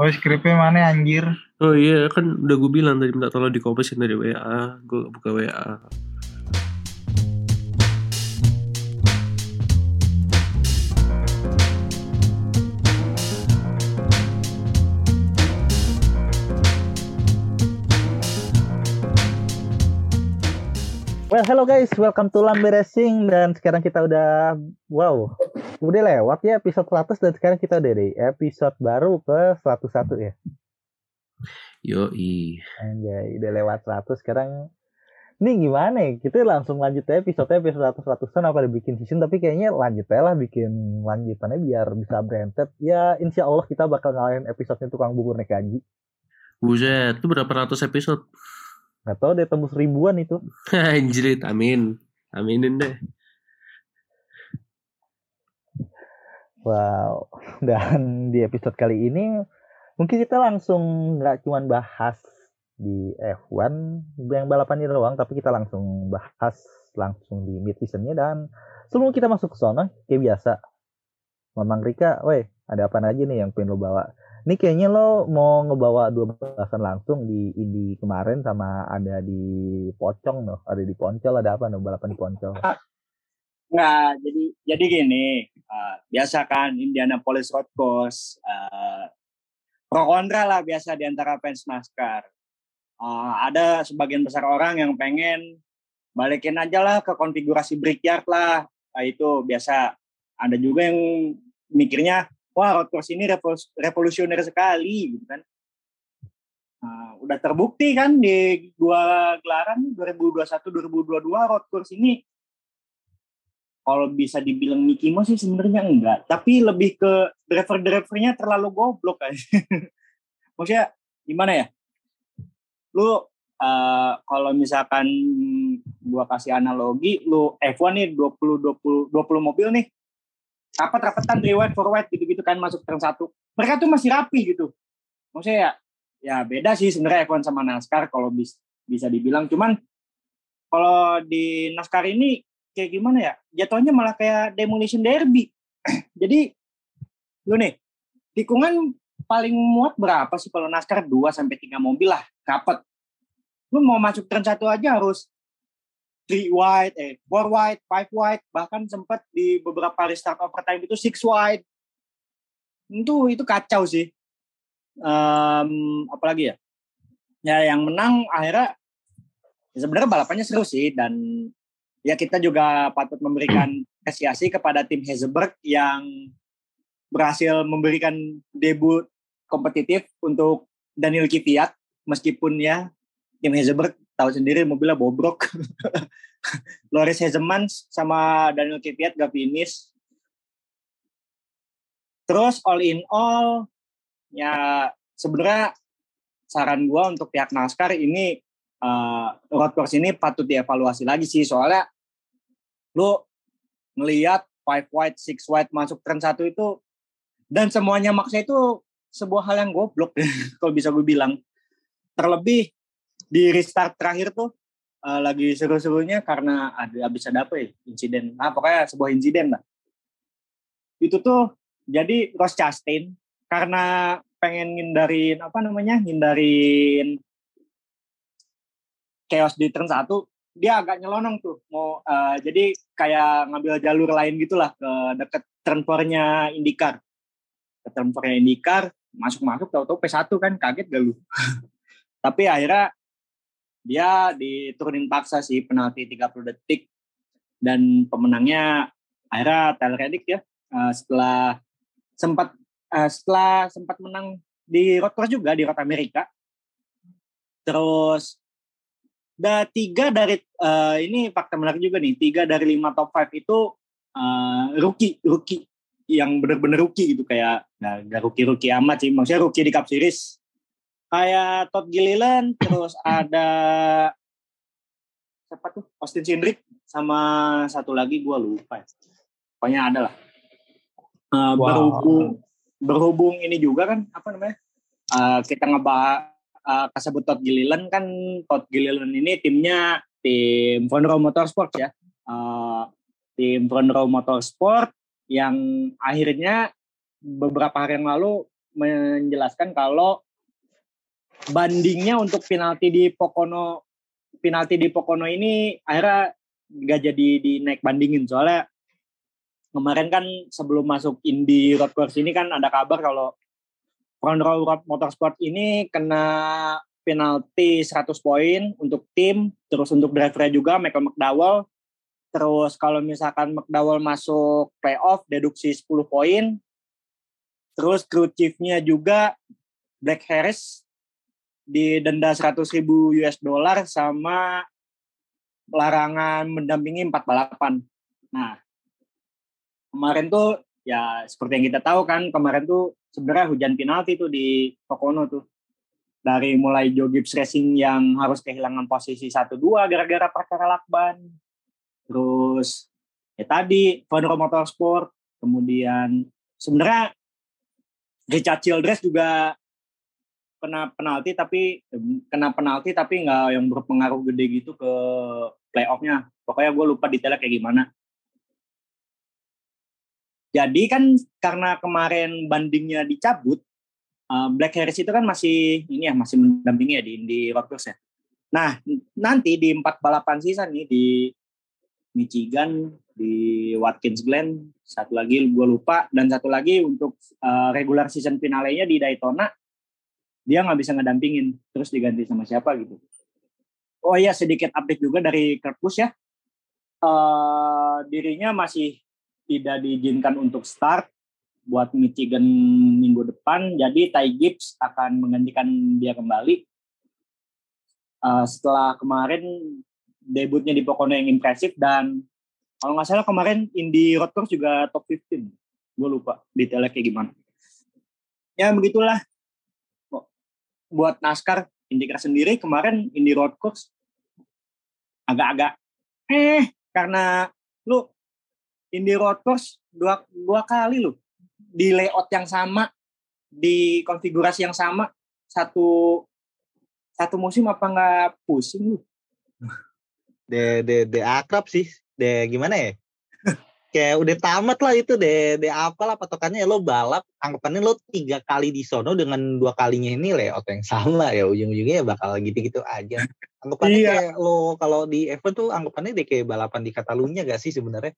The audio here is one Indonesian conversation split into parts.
Oh skripnya mana anjir? Oh iya kan udah gue bilang tadi minta tolong dikopesin dari WA. Gue buka WA. Well, hello guys, welcome to Lambe Racing dan sekarang kita udah wow, udah lewat ya episode 100 dan sekarang kita udah di episode baru ke 101 ya. Yo i. Anjay, udah lewat 100 sekarang ini gimana ya? Kita langsung lanjut ya episode episode 100 100 apa bikin season tapi kayaknya lanjut ya lah bikin lanjutannya biar bisa branded. Ya insya Allah kita bakal ngalahin episodenya tukang bubur naik gaji. Buset, itu berapa ratus episode? Gak tau deh tembus ribuan itu. Anjrit, amin. Aminin deh. Wow. Dan di episode kali ini mungkin kita langsung nggak cuma bahas di F1 yang balapan ini doang, tapi kita langsung bahas langsung di mid seasonnya dan sebelum kita masuk ke sana kayak biasa. Mamang Rika, weh, ada apa aja nih yang pengen lo bawa? Ini kayaknya lo mau ngebawa dua balapan langsung di Indi kemarin sama ada di Pocong loh, ada di Poncol, ada apa nih balapan di Poncol? Nggak, jadi jadi gini, uh, biasa kan Indianapolis Road Course, uh, pro kontra lah biasa di antara fans NASCAR. Uh, ada sebagian besar orang yang pengen balikin aja lah ke konfigurasi brickyard lah, nah, itu biasa. Ada juga yang mikirnya wah road course ini revolusioner sekali gitu kan. Nah, udah terbukti kan di dua gelaran 2021 2022 road course ini kalau bisa dibilang Mickey Mouse sih sebenarnya enggak, tapi lebih ke driver-drivernya terlalu goblok kan. Maksudnya gimana ya? Lu uh, kalau misalkan gua kasih analogi, lu F1 nih 20 20 20 mobil nih rapat-rapatan riwayat forward gitu-gitu kan masuk turn satu mereka tuh masih rapi gitu maksudnya ya ya beda sih sebenarnya F1 sama NASCAR kalau bis, bisa dibilang cuman kalau di NASCAR ini kayak gimana ya jatuhnya malah kayak demolition derby jadi lu nih tikungan paling muat berapa sih kalau NASCAR 2 sampai 3 mobil lah dapat lu mau masuk turn satu aja harus three wide, eh four wide, five wide, bahkan sempat di beberapa restart overtime itu six wide. Itu itu kacau sih. Um, apalagi ya? Ya yang menang akhirnya ya sebenarnya balapannya seru sih dan ya kita juga patut memberikan apresiasi kepada tim Hazelberg yang berhasil memberikan debut kompetitif untuk Daniel Kvyat meskipun ya tim Hazelberg tahu sendiri mobilnya bobrok. Loris Hezeman sama Daniel Kvyat gak finish. Terus all in all ya sebenarnya saran gue untuk pihak NASCAR ini uh, road course ini patut dievaluasi lagi sih soalnya lu ngelihat five wide, six wide masuk turn satu itu dan semuanya maksa itu sebuah hal yang goblok kalau bisa gue bilang. Terlebih di restart terakhir tuh uh, lagi seru-serunya karena ada habis ada apa ya insiden ah pokoknya sebuah insiden lah itu tuh jadi Ross Chastain karena pengen ngindarin apa namanya ngindarin chaos di turn satu dia agak nyelonong tuh mau uh, jadi kayak ngambil jalur lain gitulah ke deket turn nya IndyCar. Ke turn nya IndyCar masuk-masuk tahu-tahu P1 kan kaget gak lu? Tapi akhirnya dia diturunin paksa sih penalti 30 detik. Dan pemenangnya akhirnya Tyler Reddick ya uh, setelah sempat uh, setelah sempat menang di road juga di road Amerika terus da tiga dari uh, ini fakta menarik juga nih. Tiga dari lima top five itu uh, rookie rookie. Yang bener-bener rookie gitu kayak nah, gak rookie rookie amat sih. Maksudnya rookie di Cup Series. Kayak Todd Gilliland terus ada siapa tuh? Austin Cindric sama satu lagi gue lupa pokoknya ada lah. Uh, wow. berhubung berhubung ini juga kan apa namanya uh, kita ngebahas uh, kasebut Todd Gilliland kan Todd Gilliland ini timnya tim Front Row Motorsport ya. Uh, tim Front Row Motorsport yang akhirnya beberapa hari yang lalu menjelaskan kalau bandingnya untuk penalti di Pokono penalti di Pokono ini akhirnya gak jadi dinaik bandingin. Soalnya kemarin kan sebelum masuk Indy Road Course ini kan ada kabar kalau Row Road Motorsport ini kena penalti 100 poin untuk tim, terus untuk driver juga Michael McDowell. Terus kalau misalkan McDowell masuk playoff deduksi 10 poin. Terus crew chiefnya juga Black Harris didenda 100 ribu US dollar sama larangan mendampingi empat balapan. Nah, kemarin tuh ya seperti yang kita tahu kan kemarin tuh sebenarnya hujan penalti tuh di Pocono tuh. Dari mulai Joe Gibbs Racing yang harus kehilangan posisi 1-2 gara-gara perkara lakban. Terus ya tadi Vonro Motorsport, kemudian sebenarnya Richard Childress juga kena penalti tapi kena penalti tapi nggak yang berpengaruh gede gitu ke playoffnya. Pokoknya gue lupa detailnya kayak gimana. Jadi kan karena kemarin bandingnya dicabut, uh, Black Harris itu kan masih ini ya masih mendampingi ya di di Road ya. Nah nanti di empat balapan sisa nih di Michigan, di Watkins Glen, satu lagi gue lupa, dan satu lagi untuk uh, regular season finalenya di Daytona, dia nggak bisa ngedampingin, terus diganti sama siapa gitu. Oh iya sedikit update juga dari Busch ya, uh, dirinya masih tidak diizinkan untuk start buat Michigan minggu depan. Jadi Ty Gibbs akan menggantikan dia kembali. Uh, setelah kemarin debutnya di Pocono yang impresif dan kalau nggak salah kemarin Indy Road Course juga top 15. Gue lupa detailnya kayak gimana. Ya begitulah. Buat NASCAR IndyCar sendiri kemarin Indy Road Course agak-agak eh karena lu Indy Road Course dua, dua kali loh di layout yang sama di konfigurasi yang sama satu satu musim apa nggak pusing lu? De de de akrab sih, de gimana ya? Kayak udah tamat lah itu de de apa lah patokannya ya lo balap anggapannya lo tiga kali di sono dengan dua kalinya ini layout yang sama ya ujung-ujungnya ya bakal gitu-gitu aja. Anggapannya iya. kayak lo kalau di event tuh anggapannya deh kayak balapan di Katalunya gak sih sebenarnya?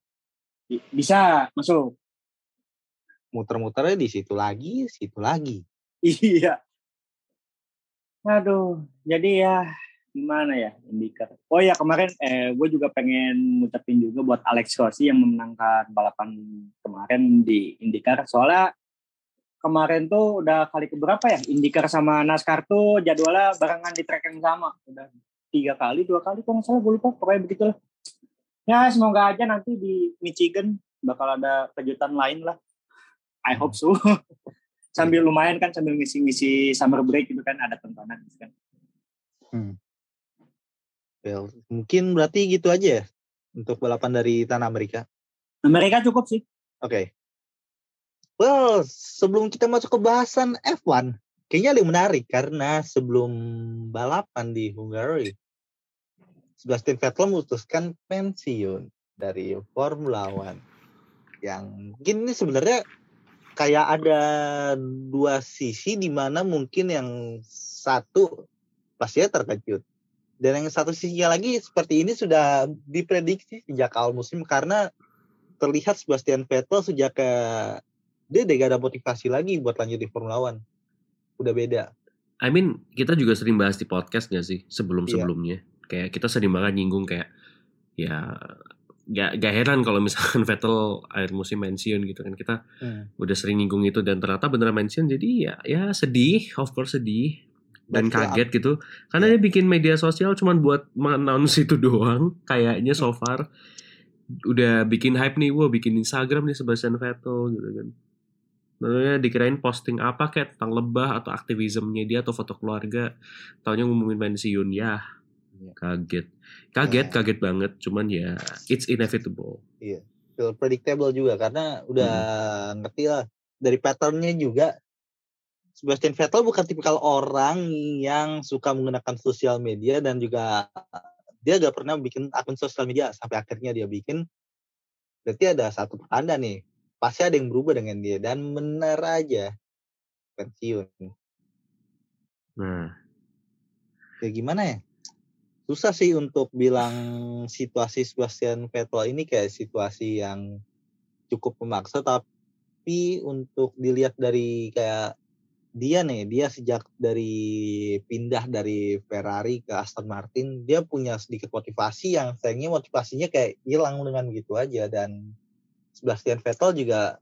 Bisa masuk. Muter-muternya di situ lagi, situ lagi. Iya. Aduh, jadi ya gimana ya indikator. Oh ya kemarin eh gue juga pengen ngucapin juga buat Alex Rossi yang memenangkan balapan kemarin di IndyCar. Soalnya kemarin tuh udah kali keberapa ya IndyCar sama NASCAR tuh jadwalnya barengan di track yang sama. Udah tiga kali, dua kali kok nggak salah gue lupa. Pokoknya begitulah ya semoga aja nanti di Michigan bakal ada kejutan lain lah. I hope so. Sambil lumayan kan sambil ngisi-ngisi summer break itu kan ada tontonan gitu kan. Hmm. well, mungkin berarti gitu aja ya untuk balapan dari tanah Amerika? Amerika cukup sih. Oke. Okay. well sebelum kita masuk ke bahasan F1 kayaknya yang menarik karena sebelum balapan di Hungary Sebastian Vettel memutuskan pensiun dari Formula One. Yang mungkin ini sebenarnya kayak ada dua sisi di mana mungkin yang satu pastinya terkejut. Dan yang satu sisinya lagi seperti ini sudah diprediksi sejak awal musim karena terlihat Sebastian Vettel sejak ke dia gak ada motivasi lagi buat lanjut di Formula One. Udah beda. I mean, kita juga sering bahas di podcast gak sih sebelum-sebelumnya? Iya kayak kita sering banget nyinggung kayak ya gak, gak heran kalau misalkan Vettel akhir musim pensiun gitu kan kita hmm. udah sering nyinggung itu dan ternyata beneran pensiun jadi ya ya sedih of course sedih dan Betul. kaget gitu karena yeah. dia bikin media sosial cuman buat announce itu doang kayaknya so far udah bikin hype nih wah bikin Instagram nih Sebastian Vettel gitu kan Lalu dikirain posting apa kayak tentang lebah atau aktivismenya dia atau foto keluarga. Taunya ngumumin pensiun ya Iya. Kaget. Kaget, yeah. kaget banget. Cuman ya it's inevitable. Iya. Feel predictable juga karena udah hmm. ngerti lah dari patternnya juga. Sebastian Vettel bukan tipikal orang yang suka menggunakan sosial media dan juga dia gak pernah bikin akun sosial media sampai akhirnya dia bikin. Berarti ada satu tanda nih, pasti ada yang berubah dengan dia dan benar aja pensiun. Nah, Ya gimana ya? Susah sih untuk bilang situasi Sebastian Vettel ini kayak situasi yang cukup memaksa tapi untuk dilihat dari kayak dia nih, dia sejak dari pindah dari Ferrari ke Aston Martin, dia punya sedikit motivasi yang sayangnya motivasinya kayak hilang dengan gitu aja. Dan Sebastian Vettel juga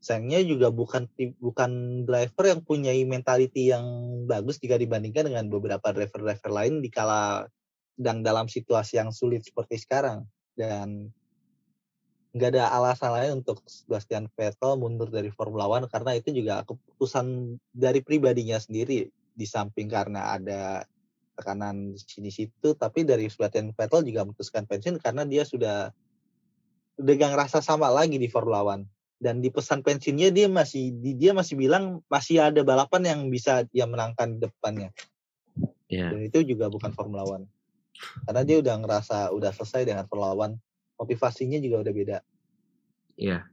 sayangnya juga bukan bukan driver yang punya mentality yang bagus jika dibandingkan dengan beberapa driver-driver lain di kala sedang dalam situasi yang sulit seperti sekarang. Dan nggak ada alasan lain untuk Sebastian Vettel mundur dari Formula One karena itu juga keputusan dari pribadinya sendiri di samping karena ada tekanan sini situ tapi dari Sebastian Vettel juga memutuskan pensiun karena dia sudah udah gak ngerasa sama lagi di Formula One. Dan di pesan pensiunnya dia masih dia masih bilang masih ada balapan yang bisa dia menangkan di depannya. Ya. dan itu juga bukan Formula One karena dia udah ngerasa udah selesai dengan One motivasinya juga udah beda. Iya.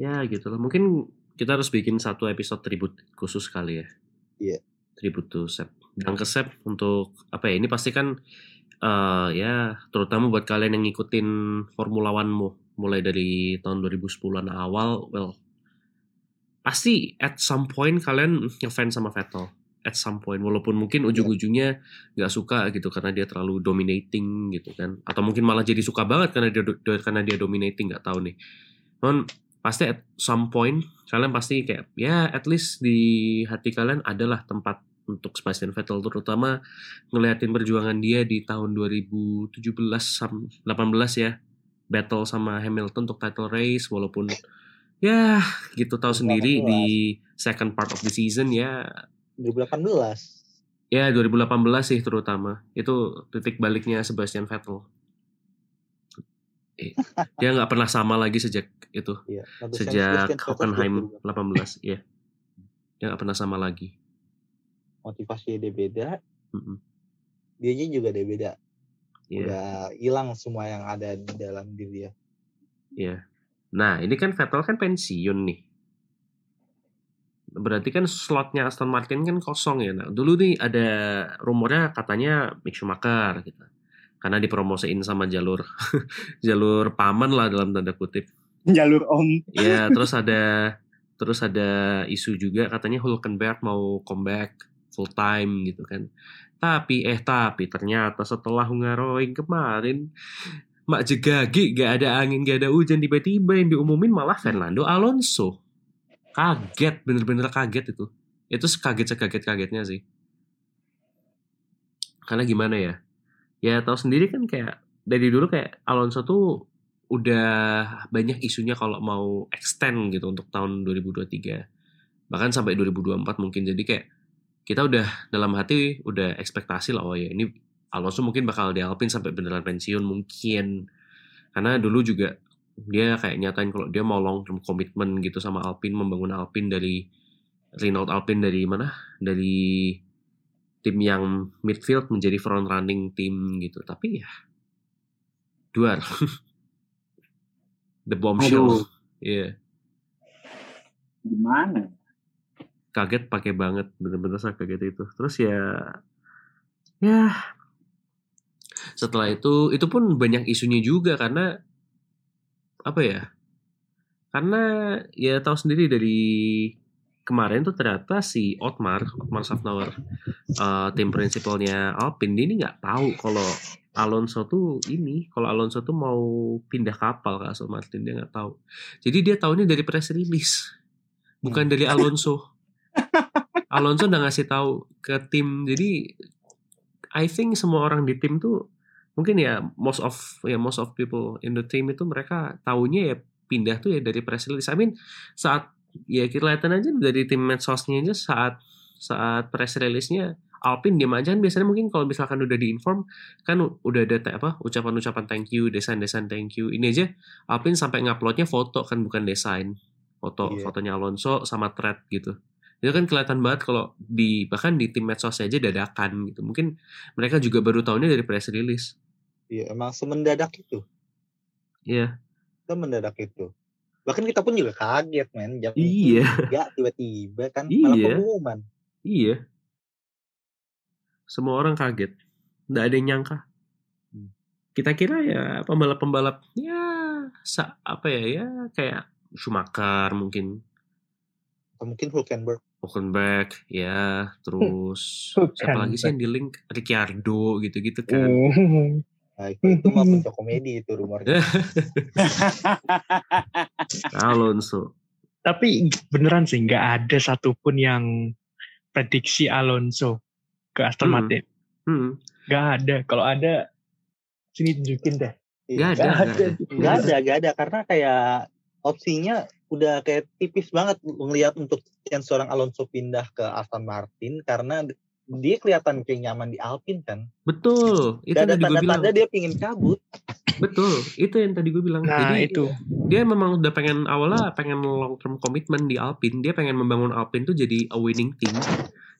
Ya gitu lah. Mungkin kita harus bikin satu episode tribute khusus kali ya. Iya. Tribute to Sep. Dan ke Sep untuk apa ya? Ini pasti kan uh, ya terutama buat kalian yang ngikutin Formula One mu mulai dari tahun 2010-an awal, well pasti at some point kalian ngefans sama Vettel at some point. Walaupun mungkin ujung-ujungnya nggak suka gitu karena dia terlalu dominating gitu kan. Atau mungkin malah jadi suka banget karena dia karena dia dominating nggak tahu nih. Non pasti at some point kalian pasti kayak ya at least di hati kalian adalah tempat untuk Sebastian Vettel terutama ngeliatin perjuangan dia di tahun 2017 18 ya. Battle sama Hamilton untuk title race walaupun ya gitu tahu sendiri di second part of the season ya 2018. Ya 2018 sih terutama itu titik baliknya Sebastian Vettel. Eh, dia nggak pernah sama lagi sejak itu. Iya, sejak Hockenheim 18 ya. Dia nggak pernah sama lagi. Motivasinya dia beda. Mm -mm. Dianya juga dia beda. Yeah. Udah hilang semua yang ada di dalam diri dia. Iya. Nah, ini kan Vettel kan pensiun nih berarti kan slotnya Aston Martin kan kosong ya. Nah, dulu nih ada rumornya katanya Mick Schumacher gitu. Karena dipromosiin sama jalur jalur paman lah dalam tanda kutip. Jalur om. Ya, terus ada terus ada isu juga katanya Hulkenberg mau comeback full time gitu kan. Tapi eh tapi ternyata setelah Hungaroring kemarin Mak jegagi gak ada angin gak ada hujan tiba-tiba yang diumumin malah Fernando Alonso kaget bener-bener kaget itu. Itu kaget sekaget kagetnya sih. Karena gimana ya? Ya tahu sendiri kan kayak dari dulu kayak Alonso tuh udah banyak isunya kalau mau extend gitu untuk tahun 2023 bahkan sampai 2024 mungkin. Jadi kayak kita udah dalam hati udah ekspektasi lah oh ya ini Alonso mungkin bakal di Alpine sampai beneran pensiun mungkin. Karena dulu juga dia kayak nyatain kalau dia mau long term komitmen gitu sama Alpine membangun Alpine dari Renault Alpine dari mana? Dari tim yang midfield menjadi front running tim gitu. Tapi ya duar the bombshell iya. Yeah. gimana kaget pakai banget. Bener-bener saya kaget itu. Terus ya ya. Setelah itu itu pun banyak isunya juga karena apa ya? Karena ya tahu sendiri dari kemarin tuh ternyata si Otmar, Otmar Safnauer, uh, tim prinsipalnya Alpine ini nggak tahu kalau Alonso tuh ini, kalau Alonso tuh mau pindah kapal ke Aston Martin dia nggak tahu. Jadi dia tahunya dari press release, bukan dari Alonso. Alonso udah ngasih tahu ke tim, jadi I think semua orang di tim tuh mungkin ya most of ya most of people in the team itu mereka tahunya ya pindah tuh ya dari press release. I mean saat ya kelihatan aja dari tim medsosnya aja saat saat press release-nya Alpin diam aja kan biasanya mungkin kalau misalkan udah diinform kan udah ada apa ucapan-ucapan thank you, desain-desain thank you. Ini aja Alpin sampai nguploadnya foto kan bukan desain. Foto yeah. fotonya Alonso sama thread gitu. Itu kan kelihatan banget kalau di bahkan di tim medsos aja dadakan gitu. Mungkin mereka juga baru tahunya dari press release. Iya, emang semendadak itu. Iya. Itu mendadak itu. Bahkan kita pun juga kaget men jam Iya. tiga tiba-tiba kan malah Iya. pengumuman. Iya. Semua orang kaget. Nggak ada yang nyangka. Hmm. Kita kira ya pembalap-pembalap ya sa- apa ya ya kayak Schumacher mungkin Atau mungkin Hulkenberg. Hulkenberg ya terus siapa lagi sih yang di link Ricciardo gitu-gitu kan. Hmm. Nah, itu, itu mah puncak komedi itu rumornya. Alonso. Tapi beneran sih nggak ada satupun yang prediksi Alonso ke Aston Hmm. Martin. Hmm. Nggak ada. Kalau ada sini tunjukin deh. Nggak ada, Nggak ada. Nggak ada, ada karena kayak opsinya udah kayak tipis banget ngelihat untuk yang seorang Alonso pindah ke Aston Martin karena dia kelihatan kayak nyaman di Alpine kan. Betul. Itu Gak ada yang tadi gue bilang. tanda-tanda dia pingin cabut. Betul. Itu yang tadi gue bilang. Nah Jadi itu. dia memang udah pengen awalnya pengen long term commitment di Alpine. Dia pengen membangun Alpine tuh jadi a winning team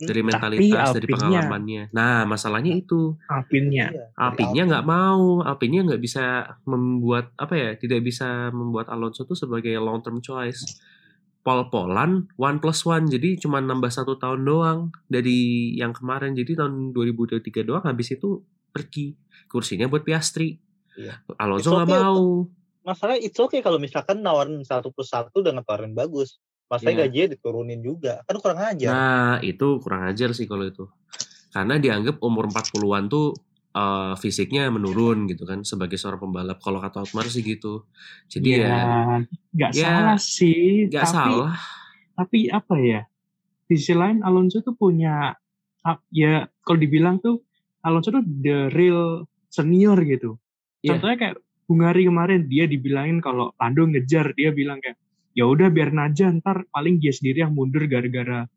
dari Tapi mentalitas, dari Alpine-nya- pengalamannya. Nah, masalahnya itu Alpinnya. Dari Alpine-nya nggak mau, Alpine-nya nggak bisa membuat apa ya, tidak bisa membuat Alonso tuh sebagai long term choice. Pol-polan one plus one, jadi cuma nambah satu tahun doang dari yang kemarin. Jadi tahun 2023 doang, habis itu pergi kursinya buat Piastri. Iya. Alonso nggak okay. mau. Masalah it's okay kalau misalkan nawarin satu plus satu dengan tawarin bagus. Iya. Masalahnya gajinya diturunin juga. Kan kurang ajar. Nah, itu kurang ajar sih kalau itu. Karena dianggap umur 40-an tuh eh, fisiknya menurun gitu kan sebagai seorang pembalap. Kalau kata Otmar sih gitu. Jadi ya, ya nggak ya, salah sih. nggak tapi, salah. Tapi apa ya? Di sisi lain Alonso tuh punya ya kalau dibilang tuh Alonso tuh the real senior gitu. Iya. Contohnya kayak Hungari kemarin dia dibilangin kalau Lando ngejar dia bilang kayak ya udah biar aja ntar paling dia sendiri yang mundur gara-gara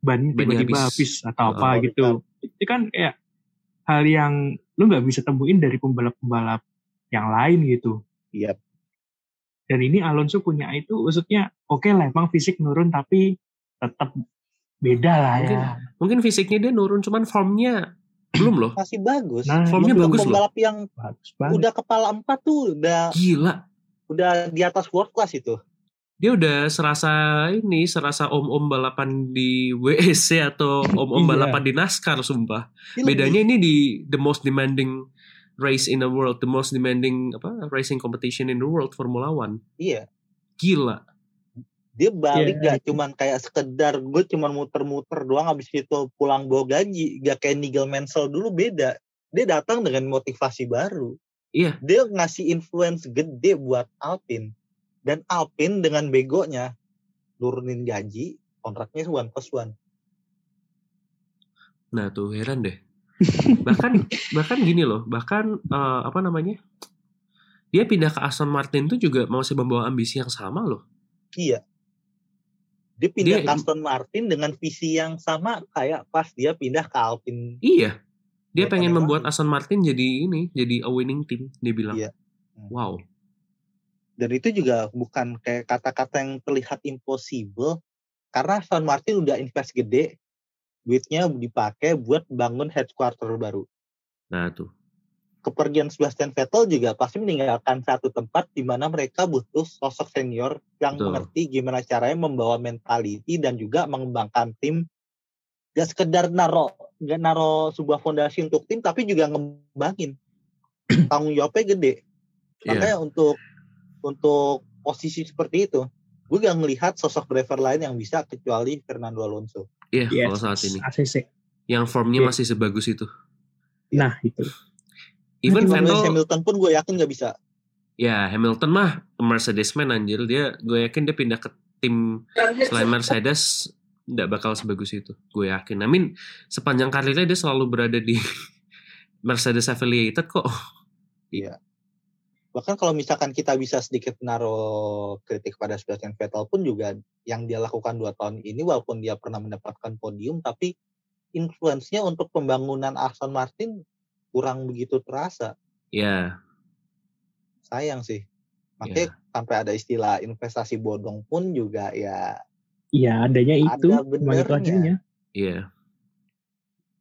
ban tiba-tiba habis. habis atau Oh, apa gitu. Itu kan kayak hal yang lu nggak bisa temuin dari pembalap-pembalap yang lain gitu. Iya. Dan ini Alonso punya itu, maksudnya oke lah emang fisik nurun tapi tetap beda lah Mungkin ya. Mungkin fisiknya dia nurun, cuman formnya belum loh. Masih bagus. Nah, Formnya bagus loh. pembalap yang Bagus banget. udah kepala empat tuh udah Gila. udah di atas world class itu. Dia udah serasa ini, serasa om-om balapan di WEC atau om-om Iya. balapan di NASCAR sumpah. Dia Bedanya lebih- ini di the most demanding race in the world, the most demanding apa racing competition in the world Formula One. iya. Gila. Dia balik Iya. gak cuman kayak sekedar gue cuman muter-muter doang habis itu pulang bawa gaji. Gak kayak Nigel Mansell dulu beda. Dia datang dengan motivasi baru. Iya. Dia ngasih influence gede buat Alpine. Dan Alpine dengan begonya nurunin gaji kontraknya one plus one. Nah tuh heran deh. bahkan bahkan gini loh, bahkan eh, apa namanya? Dia pindah ke Aston Martin tuh juga masih membawa ambisi yang sama loh. Iya. Dia pindah Dia- ke Aston Martin dengan visi yang sama kayak pas dia pindah ke Alpine. Iya. Dia Buat pengen membuat. Aston Martin jadi ini, jadi a winning team. Dia bilang. Iya. Wow. Dan itu juga bukan kayak kata-kata yang terlihat impossible. Karena Aston Martin udah invest gede. Duitnya dipakai buat bangun headquarter baru. Nah tuh. Kepergian Sebastian Vettel juga pasti meninggalkan satu tempat di mana mereka butuh sosok senior yang Betul. mengerti gimana caranya membawa mentality dan juga mengembangkan tim. Gak sekedar naro, gak naro sebuah fondasi untuk tim, tapi juga ngembangin. Tanggung jawabnya gede. Iya. Makanya untuk untuk posisi seperti itu, gue gak ngelihat sosok driver lain yang bisa kecuali Fernando Alonso. Iya, Yes, kalau saat ini. ACC. Yang formnya Iya. masih sebagus itu. Nah itu. Even Lewis Vettel, Hamilton pun gue yakin gak bisa. ya Hamilton mah Mercedes man anjir. Dia, gue yakin dia pindah ke tim selain Mercedes nggak bakal sebagus itu. Gue yakin. I mean, sepanjang karirnya dia selalu berada di Mercedes affiliated kok. Bahkan kalau misalkan kita bisa sedikit naruh kritik pada Sebastian Vettel pun juga yang dia lakukan dua tahun ini walaupun dia pernah mendapatkan podium tapi influence-nya untuk pembangunan Aston Martin kurang begitu terasa. Ya, Sayang sih. Makanya sampai ada istilah investasi bodong pun juga ya Iya adanya itu. Ada benernya. adanya. iya.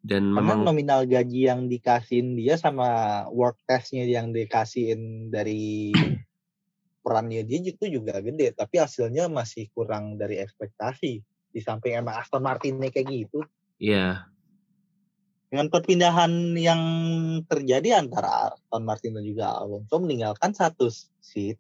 Dan Karena memang nominal gaji yang dikasihin dia sama work testnya yang dikasihin dari perannya dia itu juga gede tapi hasilnya masih kurang dari ekspektasi. Di samping emang Aston Martin kayak gitu. Iya. dengan perpindahan yang terjadi antara Aston Martin dan juga Alonso meninggalkan satu seat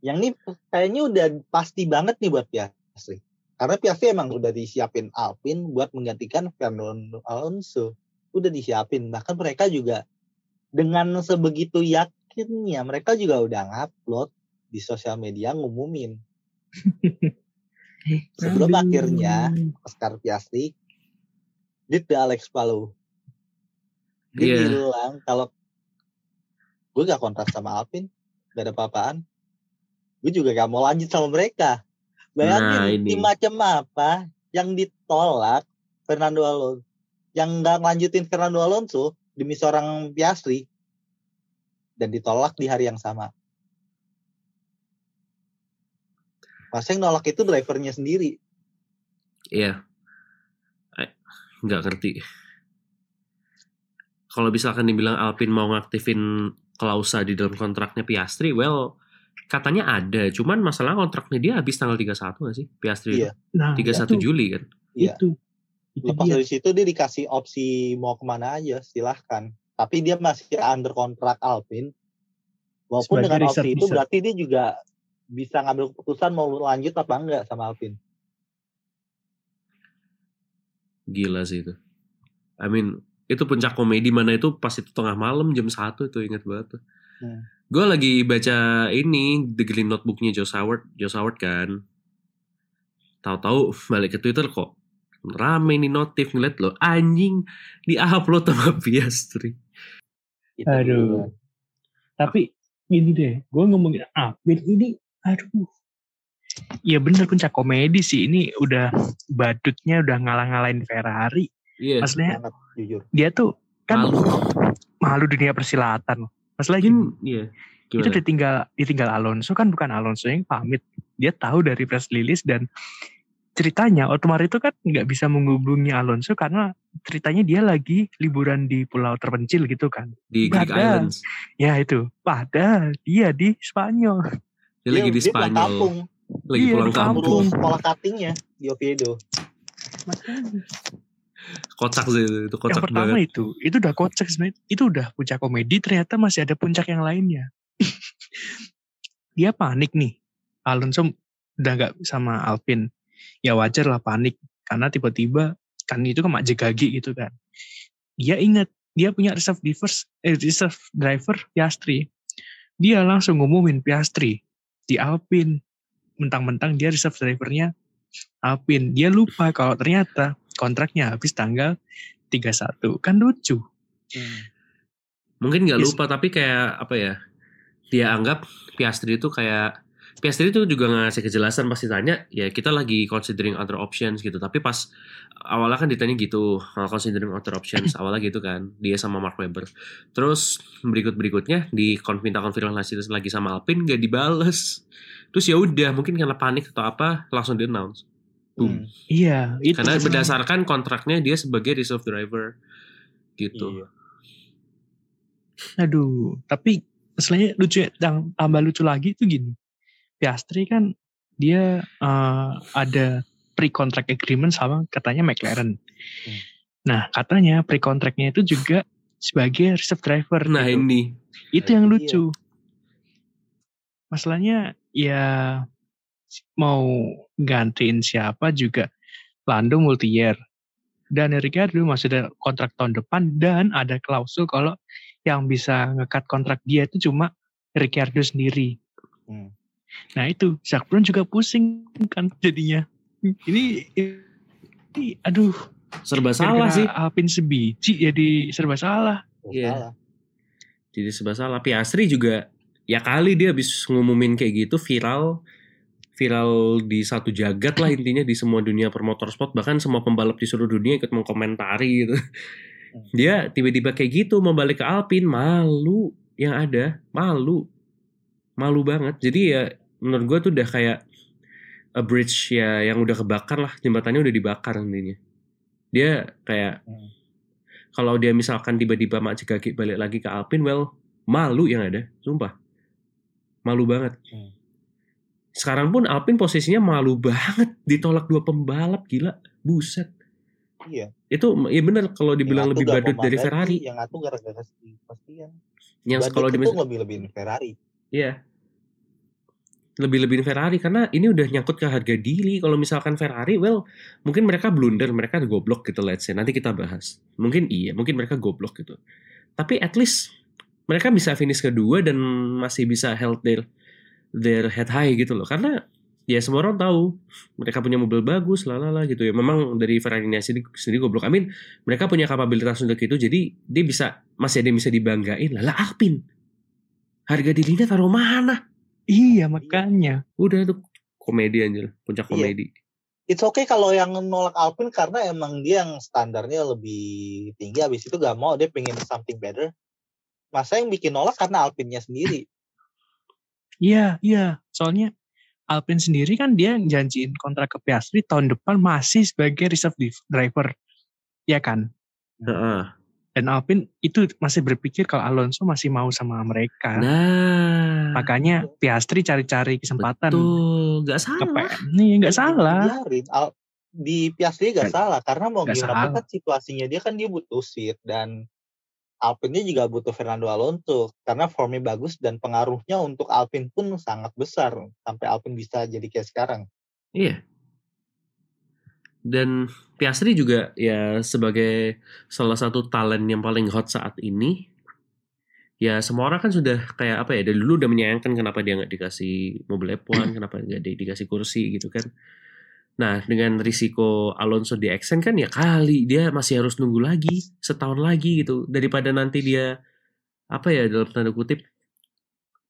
yang ini kayaknya udah pasti banget nih buat Piastri karena Piastri emang udah disiapin Alpine buat menggantikan Fernando Alonso. Udah disiapin. Bahkan mereka juga dengan sebegitu yakinnya mereka juga udah ngupload di sosial media ngumumin. Sebelum Aduh. akhirnya Oscar Piastri di Alex Palou. Dia Iya. bilang kalau gue gak kontrak sama Alpine gak ada apa-apaan. Gue juga gak mau lanjut sama mereka bayangin Nah, ini. tim macam apa yang ditolak Fernando Alonso yang gak lanjutin Fernando Alonso demi seorang Piastri dan ditolak di hari yang sama Masa yang nolak itu drivernya sendiri Iya. Nggak ngerti. Kalau misalkan dibilang Alpine mau ngaktifin klausa di dalam kontraknya Piastri, well, katanya ada. Cuman masalah kontraknya dia habis tanggal 31 nggak sih? Piastri Iya. Nah, itu? 31 itu, Juli kan? Iya. Itu. Itu lepas dia. dari situ dia dikasih opsi mau ke mana aja silahkan tapi dia masih under kontrak Alpine walaupun Sebagai dengan opsi reserve itu reserve. berarti dia juga bisa ngambil keputusan mau lanjut apa enggak sama Alpine Gila sih itu. I mean, itu puncak komedi mana itu pas itu tengah malam jam 1 itu inget banget tuh. Hmm. Gue lagi baca ini The Green Notebooknya Joe Howard, Joe Howard kan. Tahu-tahu balik ke Twitter kok rame nih notif ngeliat lo anjing di-upload sama Piastri. Itu Aduh. Tapi gini deh, gue ngomongin Alpine ini, aduh. Ya bener puncak komedi sih. Ini udah badutnya udah ngalah-ngalahin Ferrari. Iya. Maksudnya jujur dia tuh kan Malu. malu dunia persilatan. Gini, Mungkin iya. itu ditinggal ditinggal Alonso kan bukan Alonso yang pamit. Dia tahu dari press release dan ceritanya Otmar itu kan nggak bisa menghubungi Alonso karena ceritanya dia lagi liburan di pulau terpencil gitu kan. Di Greek Padahal- Islands. Ya itu. Padahal dia di Spanyol. Dia lagi di Dia pulang Spanyol. kampung Lagi Iya, pulang di kampung. kampung. urus sekolah cuttingnya di Oviedo Kocak sih itu. Itu kocak yang pertama banget. itu, itu udah kocak sebenarnya. Itu udah puncak komedi, ternyata masih ada puncak yang lainnya. dia panik nih. Alonso udah nggak sama Alpine. Ya wajar lah panik karena tiba-tiba kan itu kan jegagi gitu kan. Dia ingat dia punya reserve drivers, eh, reserve driver Piastri. Dia langsung ngumumin Piastri di Alpine. Mentang-mentang dia reserve drivernya Alpine. Dia lupa kalau ternyata kontraknya habis tanggal 31. Kan lucu. Mungkin nggak Yes. lupa tapi kayak apa ya? Dia anggap Piastri itu kayak Piastri itu juga ngasih kejelasan pasti tanya ya kita lagi considering other options gitu tapi pas awalnya kan ditanya gitu uh, considering other options awalnya gitu kan dia sama Mark Webber terus berikut berikutnya di minta konfirmasi lagi sama Alpine nggak dibales terus ya udah mungkin karena panik atau apa langsung di announce. Hmm. Iya, itu. karena berdasarkan kontraknya dia sebagai reserve driver gitu Iya. Aduh, tapi masalahnya lucu ya, yang tambah lucu lagi itu gini. Piastri kan dia eh, ada pre-contract agreement sama katanya McLaren. Hmm. Nah, katanya pre-contractnya itu juga sebagai reserve driver. nah gitu. ini itu Nah, yang itu lucu. Masalahnya ya mau gantiin siapa juga Lando multi year. Dan Ricardo masih ada kontrak tahun depan dan ada klausul kalau yang bisa ngekat kontrak dia itu cuma Ricardo sendiri. Hmm. Nah itu Zac Brown juga pusing kan jadinya. Ini, ini aduh serba salah sih Alpine sebiji jadi serba salah. Iya. salah. jadi serba salah Piastri juga ya kali dia habis ngumumin kayak gitu viral viral di satu jagat lah intinya di semua dunia permotorsport bahkan semua pembalap di seluruh dunia ikut mengkomentari gitu dia tiba-tiba kayak gitu mau balik ke Alpine malu yang ada malu malu banget jadi ya menurut gue tuh udah kayak a bridge ya yang udah kebakar lah jembatannya udah dibakar intinya dia kayak Hmm. kalau dia misalkan tiba-tiba mak kaki balik lagi ke Alpine well malu yang ada sumpah Malu banget. Hmm. Sekarang pun Alpine posisinya malu banget ditolak dua pembalap gila. Buset. Iya. Itu ya bener kalau dibilang Yang lebih badut dari Ferrari. Yang satu gara-gara kepastian. Yang kalau di itu lebih-lebihin Ferrari. Iya. Lebih-lebihin Ferrari karena ini udah nyangkut ke harga diri. Kalau misalkan Ferrari, well, mungkin mereka blunder, mereka goblok gitu let's say. Nanti kita bahas. Mungkin iya, mungkin mereka goblok gitu. Tapi at least mereka bisa finish kedua dan masih bisa held their their head high gitu loh. Karena ya semua orang tahu mereka punya mobil bagus, lalala gitu ya. Memang dari Ferrari sendiri, sendiri goblok. Amin, mereka punya kapabilitas untuk itu. Jadi dia bisa masih ada yang bisa dibanggain. Lala Alpine, harga dirinya taruh mana? Iya makanya. Udah tuh komedi aja, puncak Iya. komedi. It's okay kalau yang nolak Alpine karena emang dia yang standarnya lebih tinggi. Abis itu gak mau dia pengen something better. Masa yang bikin nolak karena Alpine-nya sendiri. Iya, iya. Soalnya Alpine sendiri kan dia janjiin kontrak ke Piastri tahun depan masih sebagai reserve driver. Ya kan? Heeh. Dan Alpine itu masih berpikir kalau Alonso masih mau sama mereka. Nah, Makanya Piastri cari-cari kesempatan betul, ke salah. Nih, nggak salah. Dibiarin. Al- di Piastri gak Nggak- salah karena mau nggak gimana salah. kan situasinya dia kan dia butuh seat dan Alpine juga butuh Fernando Alonso karena formnya bagus dan pengaruhnya untuk Alpine pun sangat besar sampai Alpine bisa jadi kayak sekarang. Iya. Dan Piastri juga ya sebagai salah satu talent yang paling hot saat ini. Ya semua orang kan sudah kayak apa ya dari dulu udah menyayangkan kenapa dia nggak dikasih mobil F1, kenapa nggak di- dikasih kursi gitu kan. Nah dengan risiko Alonso di extend kan ya kali dia masih harus nunggu lagi setahun lagi gitu daripada nanti dia apa ya dalam tanda kutip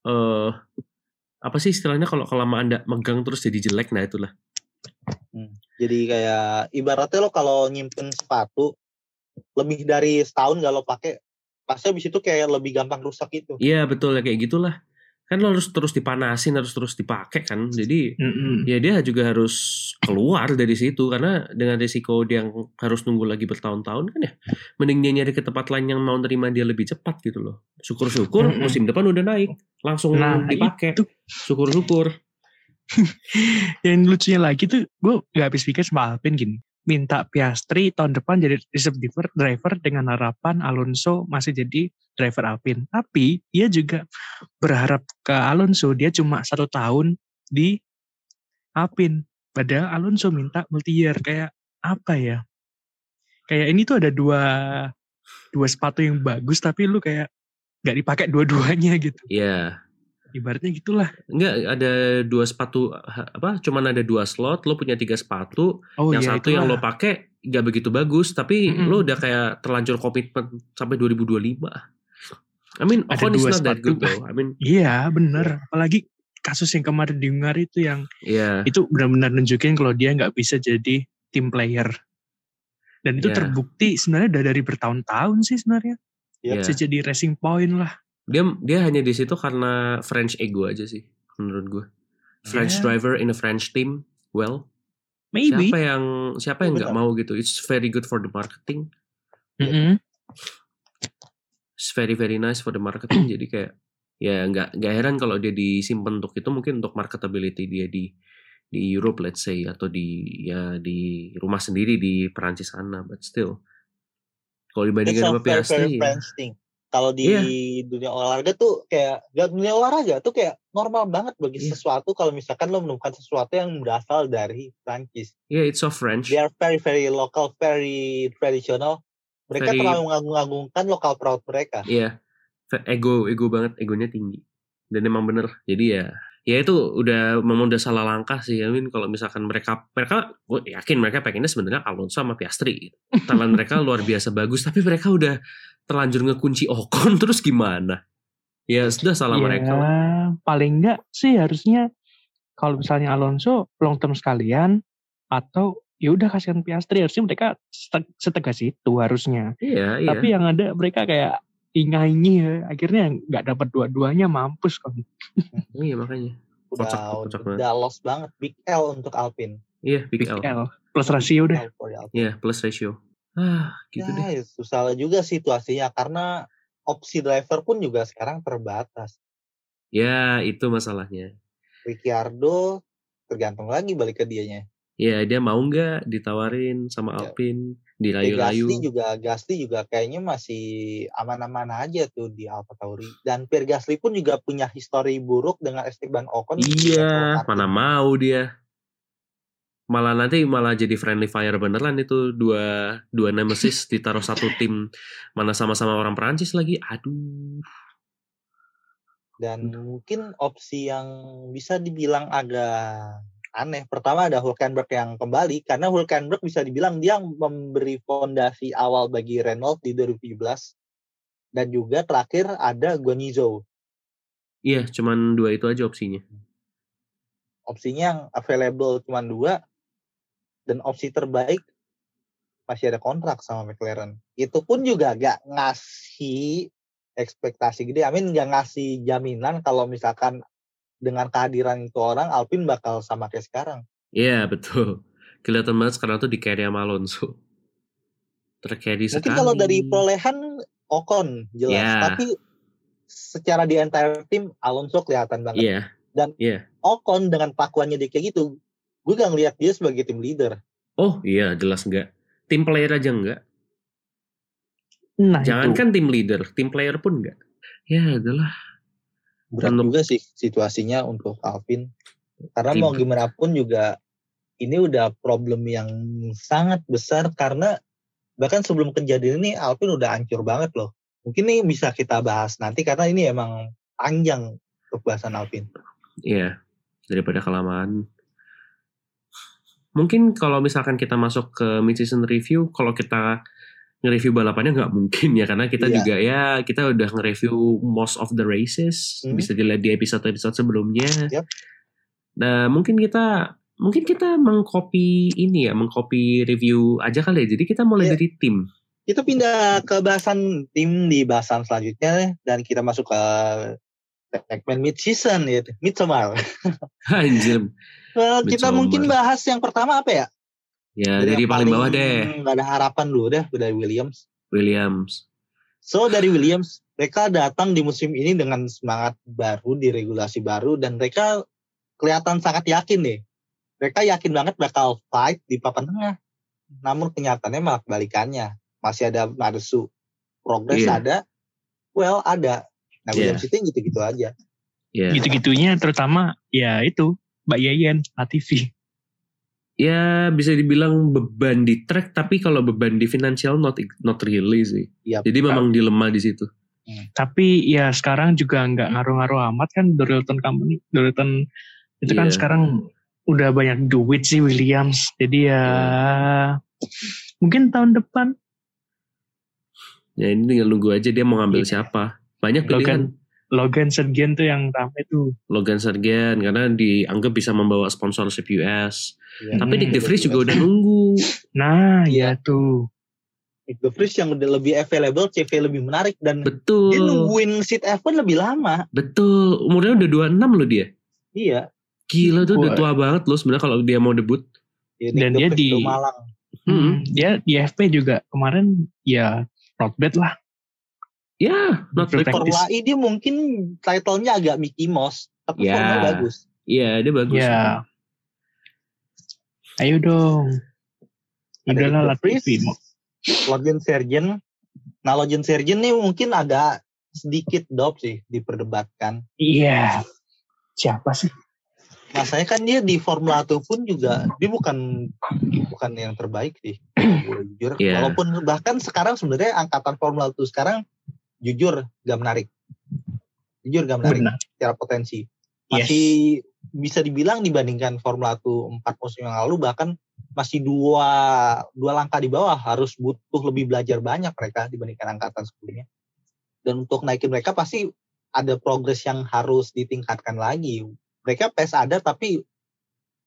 eh apa sih istilahnya kalau kelamaan nggak megang terus jadi jelek nah itulah Jadi kayak ibaratnya lo kalau nyimpen sepatu lebih dari setahun gak lo pakai pasti habis itu kayak lebih gampang rusak itu. Iya betul ya kayak gitulah. Kan lo harus terus dipanasin, harus terus dipakai kan. Jadi Mm-mm. ya dia juga harus keluar dari situ karena dengan risiko dia yang harus nunggu lagi bertahun-tahun kan ya. Mending dia nyari ke tempat lain yang mau terima dia lebih cepat gitu loh. Syukur-syukur Mm-mm. musim depan udah naik, langsung Nah, dipakai. itu. Syukur-syukur. Yang lucunya lagi tuh gue gak habis pikir sama Alpine gini. Minta Piastri tahun depan jadi reserve driver, dengan harapan Alonso masih jadi driver Alpine. Tapi dia juga berharap ke Alonso dia cuma satu tahun di Alpine. Padahal Alonso minta multi year kayak apa ya? Kayak ini tuh ada dua dua sepatu yang bagus tapi lu kayak nggak dipakai dua-duanya gitu. Iya. Ibaratnya gitulah. Enggak ada dua sepatu apa? Cuman ada dua slot, lo punya tiga sepatu, Oh yang iya satu yang lo itulah. pakai gak begitu bagus tapi Mm-mm. lo udah kayak terlanjur komitmen sampai 2025 I mean Ada Ocon is dua not that sepatu. good though I mean Iya bener. Apalagi kasus yang kemarin di Hungary itu yang ya itu benar-benar nunjukin kalau dia nggak bisa jadi team player. Dan itu Iya. terbukti sebenarnya udah dari bertahun-tahun sih sebenarnya. ya Bisa jadi racing point lah. Dia dia hanya di situ karena French ego aja sih menurut gue French Ya. driver in a French team well Maybe. siapa yang siapa yang nggak mau gitu it's very good for the marketing Mm-mm. it's very very nice for the marketing jadi kayak ya nggak nggak heran kalau dia disimpan untuk itu mungkin untuk marketability dia di di Europe let's say atau di ya di rumah sendiri di Perancis sana but still kalau It's dibandingkan sama ya, thing. Kalau di Iya. dunia olahraga tuh kayak di dunia olahraga tuh kayak normal banget bagi Iya. sesuatu kalau misalkan lo menemukan sesuatu yang berasal dari Prancis. yeah it's so French They are very very local, very traditional. Mereka Very- terlalu mengagung-agungkan lokal proud mereka. Iya, Fe- ego ego banget, egonya tinggi. Dan emang bener. Jadi ya, ya itu udah memang udah salah langkah sih. I mean kalau misalkan mereka mereka gue yakin mereka pengennya sebenarnya Alonso sama Piastri. Talent mereka luar biasa bagus, tapi mereka udah terlanjur ngekunci Ocon terus gimana? Ya sudah salah Ya, mereka. lah. paling enggak sih harusnya kalau misalnya Alonso long term sekalian atau ya udah kasihan Piastri harusnya mereka sete- setegas itu harusnya. Iya, iya. Tapi yang ada mereka kayak ingai-ingi ya. Akhirnya nggak dapat dua-duanya mampus kan. Iya makanya. Udah, Kocak, kocak banget. udah lost banget. Big L untuk Alpine. Iya, big Big L. L. Plus rasio Alpine. Iya, plus ratio. Ah, gitu deh. ya, susah juga situasinya karena opsi driver pun juga sekarang terbatas. Ya, itu masalahnya. Ricciardo tergantung lagi balik ke dianya. Ya, dia mau nggak ditawarin sama Ya. Alpine, Ya, dirayu-rayu. Gasly juga Gasly juga kayaknya masih aman-aman aja tuh di Alfa Tauri. Dan Pierre Gasly pun juga punya histori buruk dengan Esteban Ocon. Iya, mana mau dia. Malah nanti malah jadi friendly fire beneran itu dua dua nemesis ditaruh satu tim mana sama-sama orang Perancis lagi. Aduh. Dan mungkin opsi yang bisa dibilang agak aneh. Pertama ada Hulkenberg yang kembali karena Hulkenberg bisa dibilang dia memberi fondasi awal bagi Renault di 2017. Dan juga terakhir ada Guanyu Iya, cuman dua itu aja opsinya. Opsinya yang available cuma dua dan opsi terbaik masih ada kontrak sama McLaren. Itu pun juga gak ngasih ekspektasi gede. Amin gak ngasih jaminan kalau misalkan dengan kehadiran itu orang Alpine bakal sama kayak sekarang. Iya, betul. Kelihatan banget sekarang tuh di carry sama Alonso. Mungkin sekali. kalau dari perolehan Ocon jelas, Ya. tapi secara di entire tim Alonso kelihatan banget. Iya. Dan Iya. Ocon dengan pakuannya dia kayak gitu, gue gak ngeliat dia sebagai tim leader. Oh, iya, jelas enggak. Tim player aja enggak. Nah Jangan itu. kan tim leader, tim player pun enggak. Ya, adalah. berat Untuk- juga sih situasinya untuk Alvin karena Tim- mau gimana pun juga ini udah problem yang sangat besar karena bahkan sebelum kejadian ini Alvin udah hancur banget loh mungkin ini bisa kita bahas nanti karena ini emang panjang untuk bahasan Alvin Iya, daripada kelamaan. Mungkin kalau misalkan kita masuk ke mid-season review, kalau kita nge-review balapannya nggak mungkin ya, karena kita Iya. juga ya, kita udah nge-review most of the races, Hmm. bisa dilihat di episode-episode sebelumnya. Yap. Nah, mungkin kita mungkin kita mengcopy ini ya, mengcopy review aja kali ya. Jadi kita mulai Iya. dari tim. kita pindah ke bahasan tim di bahasan selanjutnya dan kita masuk ke segmen mid season ya midsummer Anjir. Well, kita mungkin bahas yang pertama apa ya Ya, dari, yang paling bawah deh, nggak ada harapan dulu deh dari Williams Williams. So dari Williams, mereka datang di musim ini dengan semangat baru di regulasi baru dan mereka kelihatan sangat yakin nih. Mereka yakin banget bakal fight di papan tengah. Namun kenyataannya malah kebalikannya. Masih ada Marsu. Progres Iya. ada. Well, ada. Nah, Iya. Williams itu gitu-gitu aja. Ya. Gitu-gitunya terutama ya itu Mbak Yayen ATV. ya bisa dibilang beban di track tapi kalau beban di financial not not really sih Iya. jadi memang dilema di situ Tapi ya sekarang juga nggak ngaruh-ngaruh amat kan Dorilton Company. Dorilton itu kan Iya. sekarang udah banyak duit sih Williams. Jadi ya mungkin tahun depan ya ini tinggal nunggu aja dia mau ngambil Iya. siapa banyak pilihan Logan Sergeant tuh yang rame tuh. Logan Sargent karena dianggap bisa membawa sponsorship US Iya. tapi Hmm. Nick De Vries juga udah nunggu Nah, Iya. ya tuh. Nick De Vries yang udah lebih available, CV lebih menarik dan betul dia nungguin seat F1 lebih lama. betul umurnya udah 26 loh dia Iya. gila tuh udah tua banget loh sebenarnya kalau dia mau debut Ya, Dan dia di- Malang. Hmm. Hmm, dia di FP juga kemarin ya not bad lah. Ya not Full bad. practice. Formula E dia mungkin title-nya agak Mickey Mouse, tapi Ya. formanya bagus. iya dia bagus Ya. Ayo dong. Ada Udahlah Latifi. Logan Sergeant. Nah, Logan Sergeant nih mungkin agak sedikit dop sih diperdebatkan. Iya. Siapa sih? Masanya kan dia di Formula 1 pun juga dia bukan bukan yang terbaik sih. Jujur. Iya. Walaupun bahkan sekarang sebenarnya angkatan Formula 1 sekarang jujur gak menarik. Jujur gak menarik Benar. secara potensi. Yes. Masih bisa dibilang dibandingkan Formula 1 empat musim yang lalu bahkan masih dua dua langkah di bawah harus butuh lebih belajar banyak mereka dibandingkan angkatan sebelumnya. Dan untuk naikin mereka pasti ada progres yang harus ditingkatkan lagi. Mereka PES ada tapi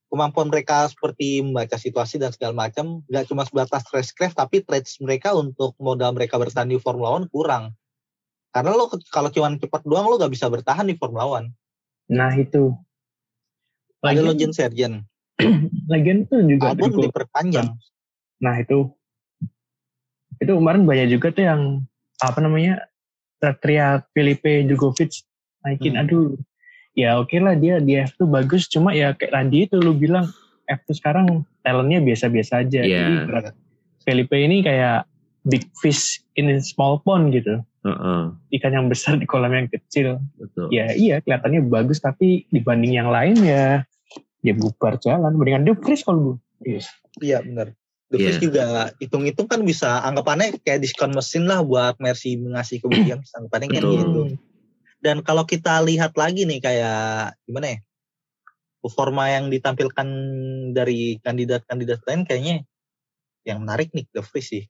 kemampuan mereka seperti membaca situasi dan segala macam nggak cuma sebatas racecraft tapi traits mereka untuk modal mereka bertahan di Formula One kurang. Karena lo kalau cuma cepat doang lo nggak bisa bertahan di Formula One. Nah itu. Ada Lagian, Logan Sergeant, lagian tuh juga Albon cukup- diperpanjang. Nah itu. Itu kemarin banyak juga tuh yang apa namanya teriak Felipe Djokovic naikin Hmm. aduh ya oke lah dia di F2 bagus cuma ya kayak tadi itu lu bilang F2 sekarang talentnya biasa-biasa aja. Iya. Jadi berat- Felipe ini kayak big fish in a small pond gitu. Heeh, Ikan yang besar di kolam yang kecil. betul. Ya iya kelihatannya bagus tapi dibanding yang lain ya ya bubar jalan. Mendingan The Freeze kalau gue. Yes. Iya benar. The Iya. Freeze juga hitung-hitung kan bisa anggapannya kayak diskon mesin lah buat Mercy ngasih ke Williams anggapannya kan Betul. gitu. Dan kalau kita lihat lagi nih kayak gimana ya? Performa yang ditampilkan dari kandidat-kandidat lain kayaknya yang menarik nih The Freeze sih.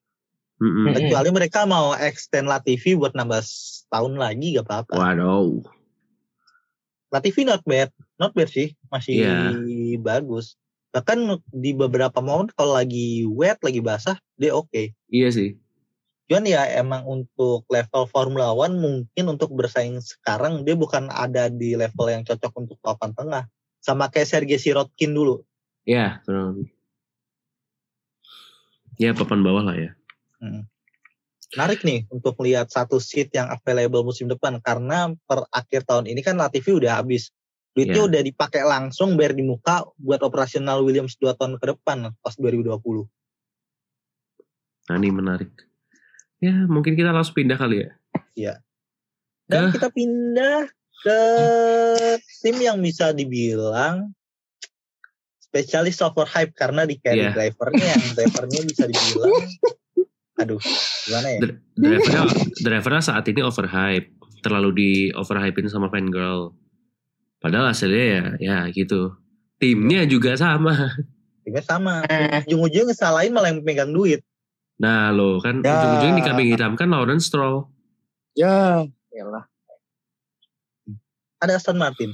Mm-mm. Hmm. Kecuali mereka mau extend Latifi buat nambah tahun lagi gak apa-apa. Waduh. Latifi not bad, not bad sih, masih Iya. bagus. Bahkan di beberapa momen kalau lagi wet, lagi basah, dia oke. Iya sih. Cuman ya emang untuk level Formula One mungkin untuk bersaing sekarang dia bukan ada di level yang cocok untuk papan tengah. Sama kayak Sergei Sirotkin dulu. Ya, lebih. Ya, papan bawah lah ya. Menarik nih untuk lihat satu seat yang available musim depan karena per akhir tahun ini kan Latifi udah habis. Duitnya Iya. udah dipakai langsung bayar di muka buat operasional Williams 2 tahun ke depan pas 2020. Nah, ini menarik. Ya, mungkin kita langsung pindah kali ya. Dan Ke- kita pindah ke tim yang bisa dibilang spesialis software hype karena di carry Iya. drivernya yang drivernya bisa dibilang aduh gimana ya Dr- drivernya, drivernya saat ini overhype. Terlalu di overhypein sama fan girl. Padahal hasilnya ya, ya gitu. Timnya juga sama. timnya sama ujung-ujungnya salahin malah yang pegang duit Nah lo kan Ya. ujung-ujungnya dikambing hitamkan Lawrence Stroll. ya lah ada Aston Martin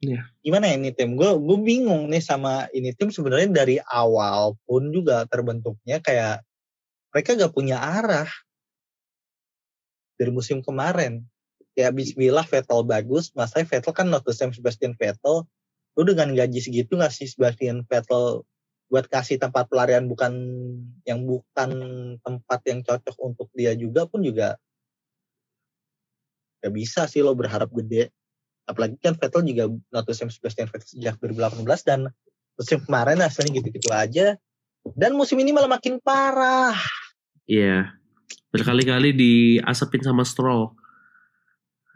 Iya. gimana ya ini tim gue gue bingung nih sama ini tim sebenarnya dari awal pun juga terbentuknya kayak mereka gak punya arah. Dari musim kemarin. Kayak Bismillah Vettel bagus. Masa Vettel kan not the same Sebastian Vettel lu dengan gaji segitu ngasih Sebastian Vettel buat kasih tempat pelarian bukan yang bukan tempat yang cocok untuk dia juga pun juga gak bisa sih lo berharap gede. Apalagi kan Vettel juga not the same Sebastian Vettel sejak 2018 dan musim kemarin hasilnya gitu-gitu aja. Dan musim ini malah makin parah Iya. Berkali-kali diasapin sama Stroll.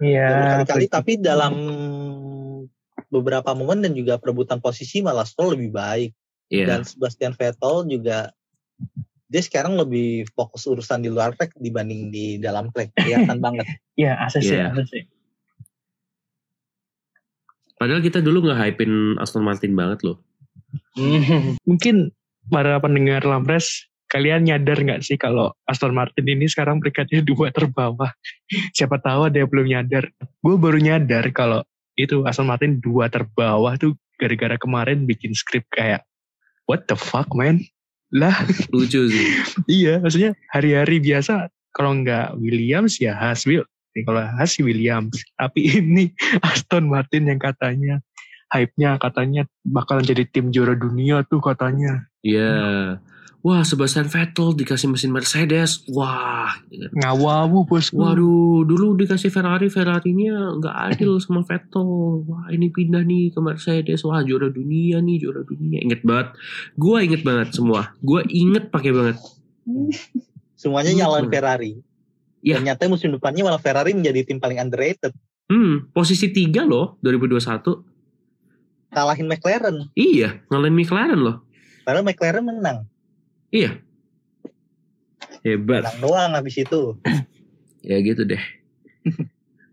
Iya. berkali-kali tapi dalam beberapa momen dan juga perebutan posisi malah Stroll lebih baik Iya. dan Sebastian Vettel juga dia sekarang lebih fokus urusan di luar track dibanding di dalam track kelihatan banget Iya, ACC, Iya. ACC. Padahal kita dulu nggak hypein Aston Martin banget loh. Mungkin para pendengar Lampres, kalian nyadar nggak sih kalau Aston Martin ini sekarang peringkatnya dua terbawah? Siapa tahu ada yang belum nyadar. Gue baru nyadar kalau itu Aston Martin dua terbawah tuh gara-gara kemarin bikin skrip kayak what the fuck man? Lah Lucu sih. iya maksudnya hari-hari biasa kalau nggak Williams ya Haas Will. Nih, kalau Haas sih Williams. Tapi ini Aston Martin yang katanya hype-nya katanya bakalan jadi tim juara dunia tuh katanya. Iya. Wah, Sebastian Vettel dikasih mesin Mercedes. Wah. Ngawamu bosku. Waduh, dulu dikasih Ferrari, Ferrarinya nggak adil sama Vettel. Wah, ini pindah nih ke Mercedes. Wah, juara dunia nih, juara dunia. Ingat banget. Gua inget banget semua. Gua inget pakai banget. semuanya Hmm. nyalain Ferrari Iya. ternyata musim depannya malah Ferrari menjadi tim paling underrated Hmm, posisi tiga loh 2021. kalahin McLaren Iya, ngalahin McLaren loh. padahal McLaren menang Iya. Hebat. menang doang habis itu Ya gitu deh.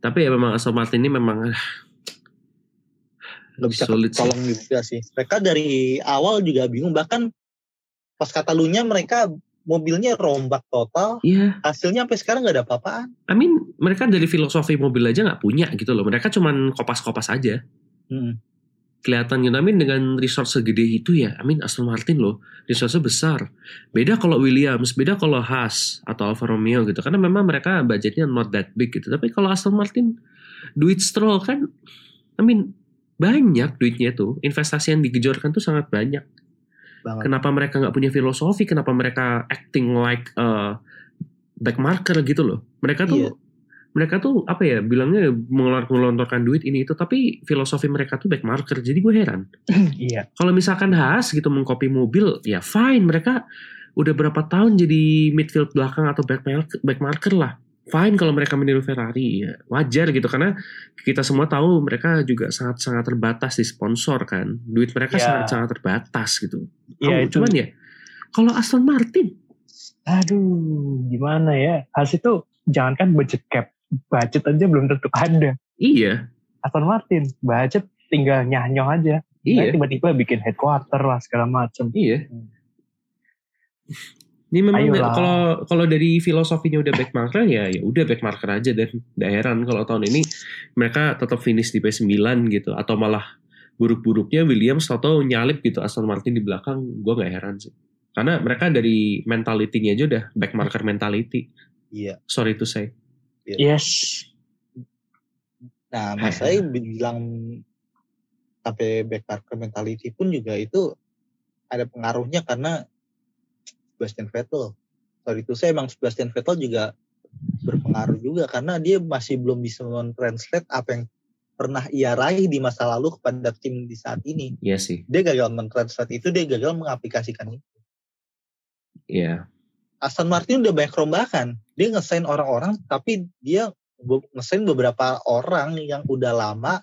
Tapi ya memang Aston Martin ini memang ah, nggak bisa sulit tolong juga sih mereka dari awal juga bingung bahkan pas Katalunya mereka mobilnya rombak total Iya, hasilnya sampai sekarang nggak ada apa-apaan I mean mereka dari filosofi mobil aja nggak punya gitu loh. Mereka cuman kopas-kopas aja. Hmm. Kelihatan gitu. I mean dengan resource segede itu ya, I mean Aston Martin loh, resource besar. Beda kalau Williams, beda kalau Haas atau Alfa Romeo gitu. Karena memang mereka budgetnya not that big gitu. Tapi kalau Aston Martin, duit Stroll kan, I mean banyak duitnya tuh. Investasi yang digejorkan tuh sangat banyak. banget Kenapa mereka nggak punya filosofi? Kenapa mereka acting like a back marker gitu loh? Mereka tuh Iya. Mereka tuh apa ya bilangnya mengelontorkan duit ini itu tapi filosofi mereka tuh back marker jadi gue heran Iya. kalau misalkan Haas gitu mengcopy mobil ya fine mereka udah berapa tahun jadi midfield belakang atau back marker, back marker lah fine kalau mereka meniru Ferrari ya wajar gitu karena kita semua tahu mereka juga sangat sangat terbatas di sponsor kan duit mereka Ya. sangat sangat terbatas gitu Iya, Oh, itu. cuman ya kalau Aston Martin Aduh, gimana ya? Haas itu jangankan budget cap, budget aja belum tentu ada. iya Aston Martin, budget tinggal nyah-nyoh aja. iya Nah, tiba-tiba bikin headquarter lah segala macem. Iya. Ini memang Ayolah. kalau kalau dari filosofinya udah back marker ya ya udah back marker aja dan daerah kalau tahun ini mereka tetap finish di P9 gitu atau malah buruk-buruknya Williams atau nyalip gitu Aston Martin di belakang gue nggak heran sih karena mereka dari mentality-nya aja udah back marker mentality Iya. sorry to say Yes. Nah, mas saya bilang sampai back marker mentality pun juga itu ada pengaruhnya karena Sebastian Vettel. Sorry itu saya emang Sebastian Vettel juga berpengaruh juga karena dia masih belum bisa mentranslate apa yang pernah ia raih di masa lalu kepada tim di saat ini. Iya sih Dia gagal mentranslate itu, dia gagal mengaplikasikan itu. Iya Aston Martin udah banyak rombakan. Dia ngesain orang-orang, tapi dia ngesain beberapa orang yang udah lama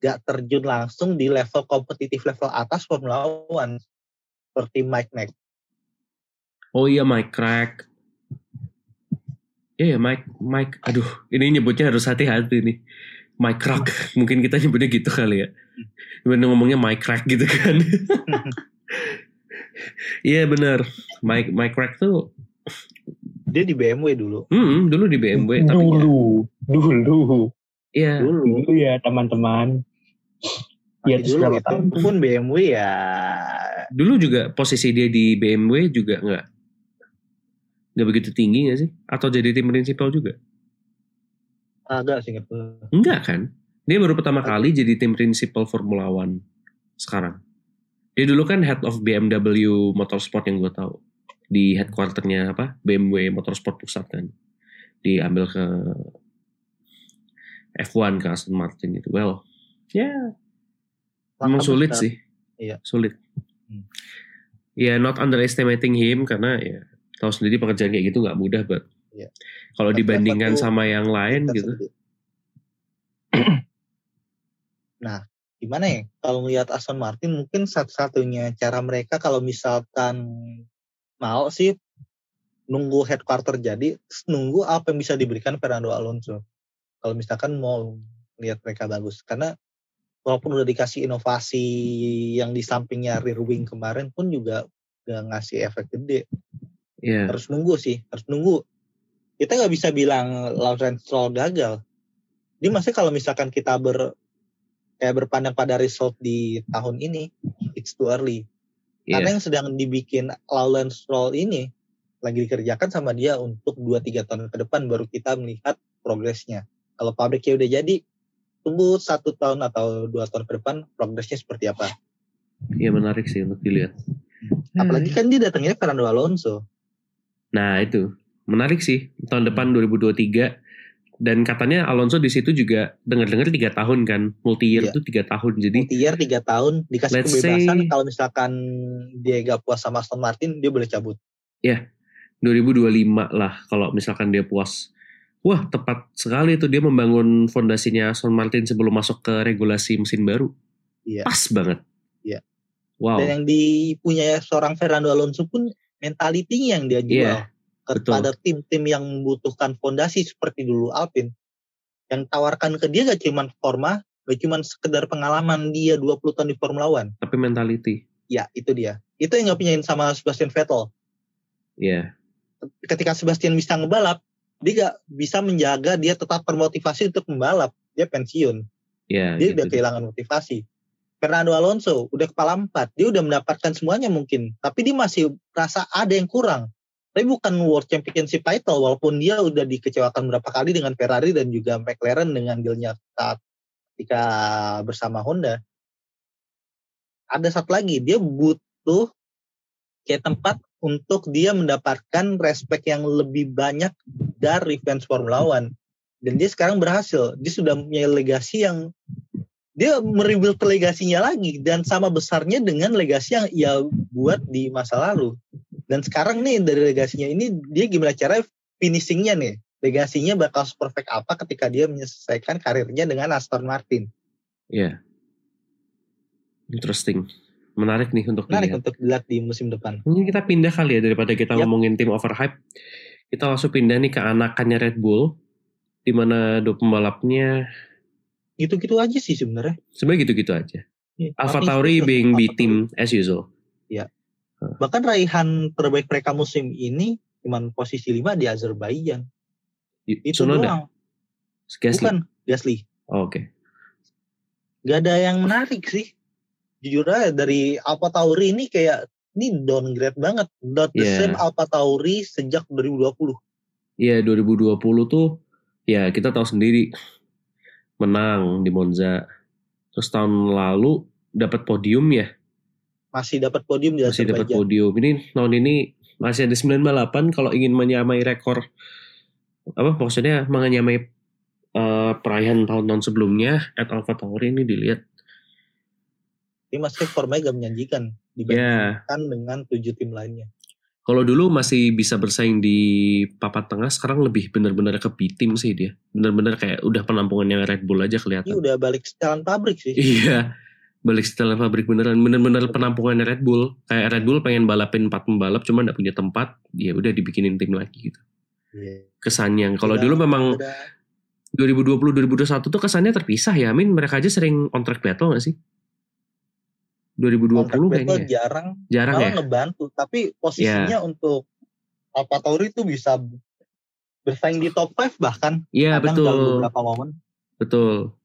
gak terjun langsung di level kompetitif level atas Formula One. Seperti Mike Mack. oh iya Mike Crack Iya ya Mike Mike aduh ini nyebutnya harus hati-hati nih Mike Crack mungkin kita nyebutnya gitu kali ya Gimana ngomongnya Mike Crack gitu kan Iya bener Mike Mike Crack tuh Dia di BMW dulu. hmm, dulu di BMW tapi ya, dulu, dulu, iya Dulu. dulu ya teman-teman. Iya, Tapi dulu itu tahun? pun BMW ya dulu juga posisi dia di BMW juga nggak nggak begitu tinggi nggak sih atau jadi tim prinsipal juga agak sih. Enggak kan? Dia baru pertama kali jadi tim prinsipal Formula One sekarang. Dia dulu kan head of BMW Motorsport yang gue tahu di headquarternya apa BMW Motorsport pusat kan. Diambil ke F1 ke Aston Martin itu. Well, ya memang Langkah sulit besar. sih. Iya. Sulit. Hmm. Ya not underestimating him karena ya tahu sendiri pekerjaan kayak gitu nggak mudah, but Iya. kalau dibandingkan sama yang lain gitu, nah, gimana ya? Kalau ngelihat Aston Martin mungkin satu-satunya cara mereka kalau misalkan mau sih nunggu headquarter jadi, nunggu apa yang bisa diberikan Fernando Alonso. Kalau misalkan mau lihat mereka bagus, karena walaupun udah dikasih inovasi yang di sampingnya rear wing kemarin pun juga gak ngasih efek gede. Ya harus nunggu sih harus nunggu. Kita nggak bisa bilang Lawrence Stroll gagal. Ini maksudnya kalau misalkan kita ber kayak berpandang pada result di tahun ini it's too early Iya. karena yang sedang dibikin Lawrence Stroll ini lagi dikerjakan sama dia untuk 2-3 tahun ke depan baru kita melihat progresnya. Kalau pabriknya udah jadi tunggu satu tahun atau dua tahun ke depan progresnya seperti apa. Iya menarik sih untuk dilihat. apalagi kan dia datangnya Fernando Alonso. Nah itu. Menarik sih. Tahun depan 2023 dan katanya Alonso di situ juga dengar-dengar tiga tahun kan multi year Iya. itu tiga tahun jadi multi-year tiga tahun dikasih Let's kebebasan say- kalau misalkan dia gak puas sama Aston Martin dia boleh cabut 2025 lah kalau misalkan dia puas. Wah tepat sekali itu dia membangun fondasinya Aston Martin sebelum masuk ke regulasi mesin baru. Iya. Pas banget. Iya. Wow. dan yang dipunyai seorang Fernando Alonso pun mentalitinya yang dia jual Iya, kepada tim-tim yang membutuhkan fondasi seperti dulu Alpine yang tawarkan ke dia gak cuman forma gak cuman sekedar pengalaman dia 20 tahun di Formula One Tapi mentality. ya itu dia itu yang gak punyain sama Sebastian Vettel Iya. ketika Sebastian bisa ngebalap dia gak bisa menjaga dia tetap termotivasi untuk membalap dia pensiun Iya. dia gitu. udah kehilangan motivasi. Fernando Alonso udah kepala empat, dia udah mendapatkan semuanya mungkin, tapi dia masih rasa ada yang kurang. Tapi bukan World Championship title, walaupun dia udah dikecewakan berapa kali dengan Ferrari dan juga McLaren dengan dealnya saat ketika bersama Honda. Ada satu lagi, dia butuh kayak tempat untuk dia mendapatkan respect yang lebih banyak dari fans Formula One. dan dia sekarang berhasil dia sudah punya legasi yang dia merebuild legasinya lagi dan sama besarnya dengan legasi yang ia buat di masa lalu dan sekarang nih dari legasinya ini dia gimana cara finishingnya nih legasinya bakal perfect apa ketika dia menyelesaikan karirnya dengan Aston Martin Iya. Interesting. Menarik nih untuk menarik dilihat. untuk dilihat di musim depan Mungkin kita pindah kali ya daripada kita Yap. ngomongin tim overhype. Kita langsung pindah nih ke anakannya Red Bull. Di mana dua pembalapnya gitu-gitu aja sih sebenarnya. Sebenarnya gitu-gitu aja. Iya, Alpha Tauri being B team as usual. bahkan raihan terbaik mereka musim ini cuman posisi 5 di Azerbaijan. Itu Tsunoda, doang. Gasly. bukan Gasly. Oh, Oke. gak ada yang menarik sih. Jujur aja dari Alpha Tauri ini kayak ini downgrade banget. Not the Iya. same Alpha Tauri sejak 2020 Iya 2020 tuh ya kita tahu sendiri menang di Monza. Terus tahun lalu dapat podium ya, masih dapat podium di masih dapat podium. Ini tahun ini masih ada 9 balapan kalau ingin menyamai rekor apa maksudnya menyamai eh, perayaan tahun-tahun sebelumnya at Alpha Tauri ini dilihat. Ini masih formanya gak menjanjikan ya. dibandingkan dengan tujuh tim lainnya kalau dulu masih bisa bersaing di papan tengah sekarang lebih benar-benar ke B team sih dia benar-benar kayak udah penampungannya Red Bull aja ini kelihatan udah balik setelan pabrik sih Iya, balik setelah pabrik beneran, bener-bener penampungan Red Bull. Kayak Red Bull pengen balapin empat pembalap, cuma nggak punya tempat, ya udah dibikinin tim lagi gitu. Iya. Kesannya, kalau dulu memang udah 2020-2021 tuh kesannya terpisah ya, Amin. Mereka aja sering on track battle nggak sih? 2020 kontrak kayaknya ya? jarang Jarang malah ya? Iya. ngebantu tapi posisinya untuk Alpha Tauri itu bisa bersaing di top 5 bahkan Iya dalam betul, beberapa momen betul.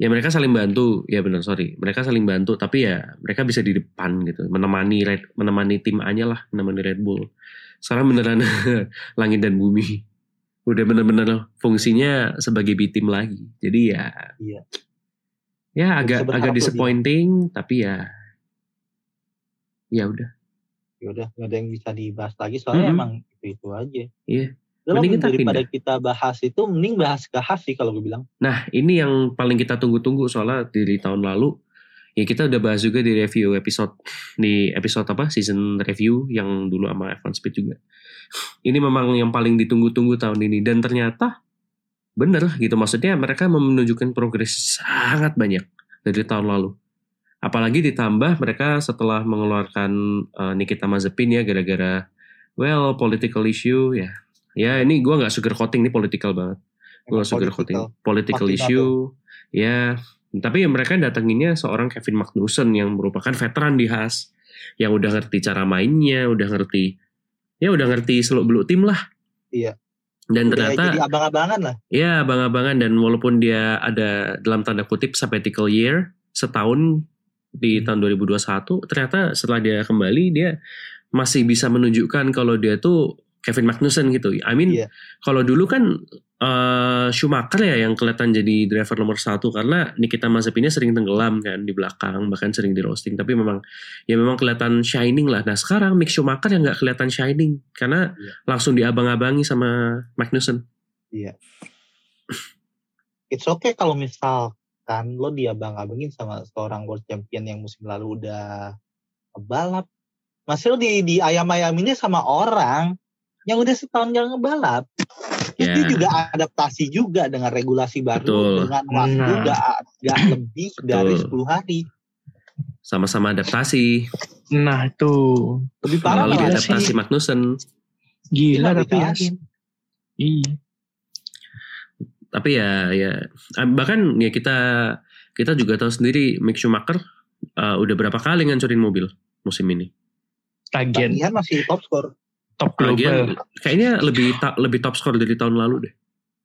Ya mereka saling bantu, ya benar sorry. Mereka saling bantu, tapi ya mereka bisa di depan gitu, menemani Red, menemani tim A-nya lah, menemani Red Bull. Sekarang beneran langit dan bumi. Udah bener-bener fungsinya sebagai B team lagi. Jadi ya, Iya. Ya agak agak lebih. disappointing, tapi ya, ya udah. ya udah nggak ada yang bisa dibahas lagi soalnya Mm-mm. emang itu itu aja Iya. Lah, Mending kita daripada pindah. kita bahas itu mending bahas ke sih kalau gue bilang Nah, ini yang paling kita tunggu-tunggu soalnya dari tahun lalu ya kita udah bahas juga di review episode di episode apa season review yang dulu sama F1 Speed juga. Ini memang yang paling ditunggu-tunggu tahun ini dan ternyata bener gitu maksudnya mereka menunjukkan progres sangat banyak dari tahun lalu. Apalagi ditambah mereka setelah mengeluarkan eh, Nikita Mazepin ya gara-gara well political issue ya. Ya ini gua nggak sugar coating ini political banget gue Emang gak sugar political. coating political issue ya tapi ya mereka datanginnya seorang Kevin Magnussen yang merupakan veteran di Haas yang udah ngerti cara mainnya udah ngerti ya udah ngerti seluk beluk tim lah Iya. Dan Udah ternyata jadi abang-abangan lah ya abang-abangan dan walaupun dia ada dalam tanda kutip sabbatical year setahun di Hmm. tahun 2021 ternyata setelah dia kembali dia masih bisa menunjukkan kalau dia tuh Kevin Magnussen gitu. I mean Iya. kalau dulu kan eh, Schumacher ya yang kelihatan jadi driver nomor satu karena Nikita Mazepinnya sering tenggelam kan di belakang bahkan sering di roasting tapi memang ya memang kelihatan shining lah. Nah sekarang Mick Schumacher yang nggak kelihatan shining karena Iya. langsung diabang-abangi sama Magnussen. it's okay kalau misalkan lo diabang-abangin sama seorang world champion yang musim lalu udah balap masih lo di di ayam-ayaminnya sama orang yang udah setahun jangan ngebalap Ya. dia juga adaptasi juga dengan regulasi baru Betul. dengan waktu Nah. gak, gak lebih dari Betul. 10 hari Sama-sama adaptasi. Nah tuh lebih parah malah diadaptasi Magnussen. gila Dia tapi ya. Iya. Tapi ya ya bahkan ya kita kita juga tahu sendiri Mick Schumacher eh, udah berapa kali ngancurin mobil musim ini. Tagihan Tagihan masih top score top global. Lagian kayaknya lebih ta- lebih top score dari tahun lalu deh.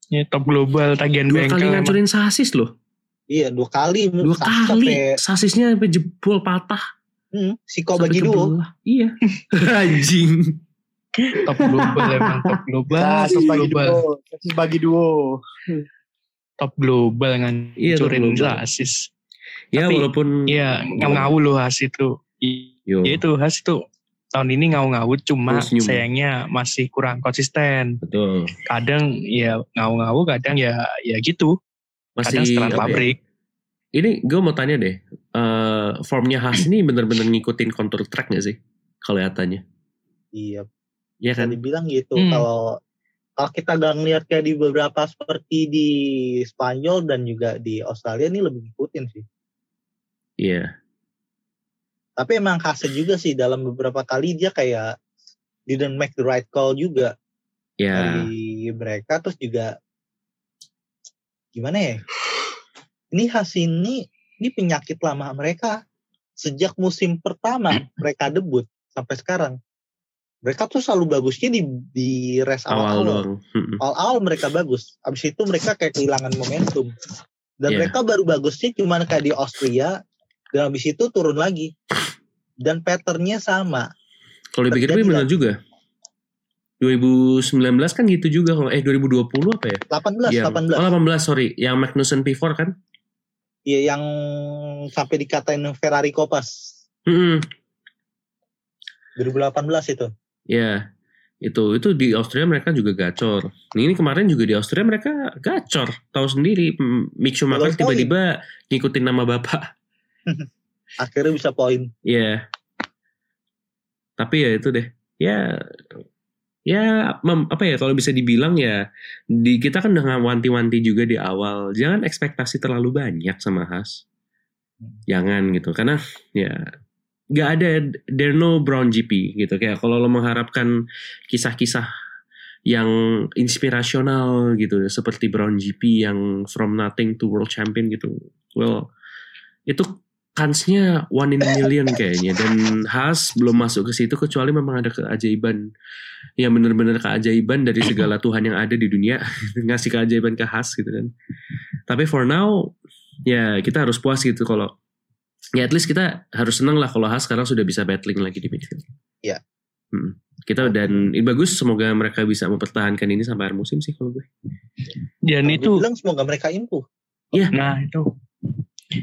Ya, top global tagihan Dua kali bengkel. emang. ngancurin sasis loh. iya dua kali Dua Sampai- kali sasisnya sampai jebol patah. hmm, siko Sampai bagi duo kebelah. Iya. Anjing. top global emang top global. top global. Sasis bagi duo Top global Iya, ngancurin global. sasis. Ya Tapi- walaupun Iya, ngau-ngau loh Has itu. I- Yo. Ya itu Has itu tahun ini ngau-ngau cuma Terus sayangnya masih kurang konsisten. Betul. Kadang ya ngau-ngau, kadang ya ya gitu. Masih kadang setelan ya? pabrik. Ini gue mau tanya deh, eh formnya Haas ini bener-bener ngikutin contour track gak sih? Kelihatannya. Iya, Iya kan? dibilang gitu. Hmm. Kalau kalau kita gak ngeliat kayak di beberapa seperti di Spanyol dan juga di Australia ini lebih ngikutin sih. Iya. Tapi emang khasnya juga sih dalam beberapa kali dia kayak didn't make the right call juga Ya. dari mereka terus juga gimana ya? Ini khas ini ini penyakit lama mereka sejak musim pertama mereka debut sampai sekarang. Mereka tuh selalu bagusnya di di race Awal awal-awal. doang. Mm-mm. awal-awal mereka bagus. Abis itu mereka kayak kehilangan momentum. Dan Iya. mereka baru bagusnya cuman kayak di Austria. Dan abis itu turun lagi. Dan patternnya sama. Kalau bener lagi. juga. 2019 kan gitu juga kalau eh 2020 apa ya? 18, Yang, 18. Oh 18 sorry, yang Magnussen P4 kan? Iya yang sampai dikatain Ferrari Kopas. Mm-mm. 2018 itu. Ya, itu itu di Austria mereka juga gacor. Ini kemarin juga di Austria mereka gacor. Tahu sendiri, Mick Schumacher tiba-tiba ngikutin nama bapak. Akhirnya bisa poin. Ya, tapi ya itu deh. Ya, ya apa ya kalau bisa dibilang ya di kita kan dengan wanti-wanti juga di awal. Jangan ekspektasi terlalu banyak sama Haas. Jangan gitu, karena ya nggak ada there no brown GP gitu kayak kalau lo mengharapkan kisah-kisah yang inspirasional gitu seperti Brown GP yang from nothing to world champion gitu well itu kansnya one in a million kayaknya dan Haas belum masuk ke situ kecuali memang ada keajaiban yang benar-benar keajaiban dari segala Tuhan yang ada di dunia ngasih keajaiban ke Haas gitu kan tapi for now ya kita harus puas gitu kalau ya at least kita harus senang lah kalau Haas sekarang sudah bisa battling lagi di midfield. Iya. Hmm. Kita dan ini bagus semoga mereka bisa mempertahankan ini sampai akhir musim sih kalau gue. Dan Kalau itu, semoga mereka improve. nah itu.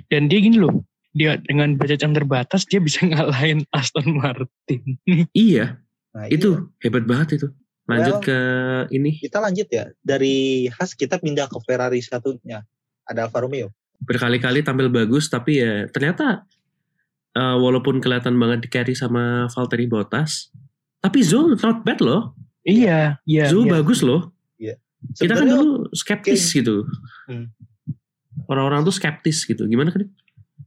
Dan dia gini loh, dia dengan budget yang terbatas dia bisa ngalahin Aston Martin. Iya, Nah, itu iya. hebat banget itu. Lanjut Well, ke ini Kita lanjut ya. Dari Haas kita pindah ke Ferrari satunya. Ada Alfa Romeo. berkali-kali tampil bagus tapi ya ternyata eh, walaupun kelihatan banget di carry sama Valtteri Bottas, tapi Zul not bad loh. iya, iya. Zul iya. bagus loh. Kita kan dulu skeptis gitu. Hmm. Orang-orang tuh skeptis gitu. Gimana kan?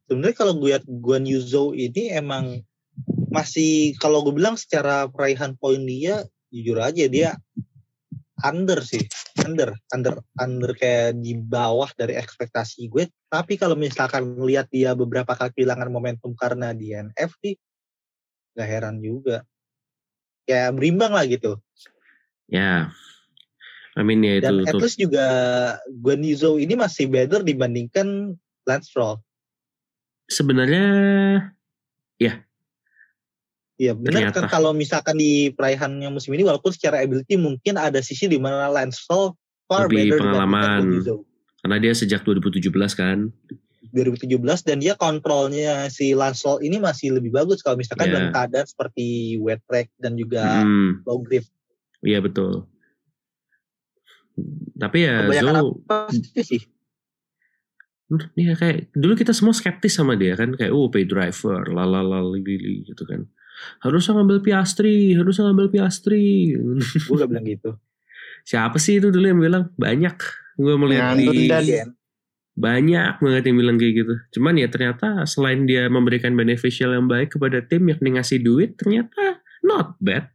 Sebenarnya kalau gue lihat Guan Yuzo ini emang masih kalau gue bilang secara peraihan poin dia jujur aja dia under sih under under under kayak di bawah dari ekspektasi gue. Tapi kalau misalkan ngelihat dia beberapa kali kehilangan momentum karena di NF sih nggak heran juga. Kayak berimbang lah gitu. Ya, I mean ya itu dan at tuh. least juga Guan Yuzo ini masih better dibandingkan Lance Stroll Sebenarnya Iya benar kan kalau misalkan di peraihannya musim ini walaupun secara ability mungkin ada sisi di mana Lance Stroll far Lebih better pengalaman. Karena dia sejak 2017 kan. 2017 dan dia kontrolnya si Lance Stroll ini masih lebih bagus kalau misalkan Iya. dalam keadaan seperti wet track dan juga Hmm, low grip. iya betul. Tapi ya Kebanyakan Zul, apa sih? Dia kayak dulu kita semua skeptis sama dia kan kayak oh pay driver, lalala lili gitu kan. Harusnya ngambil Piastri, harusnya ngambil Piastri. Gue gak bilang gitu. Siapa sih itu dulu yang bilang? Banyak. Gue melihat Ngantun di banyak banget yang bilang kayak gitu. Cuman ya ternyata selain dia memberikan beneficial yang baik kepada tim yakni ngasih duit, ternyata not bad.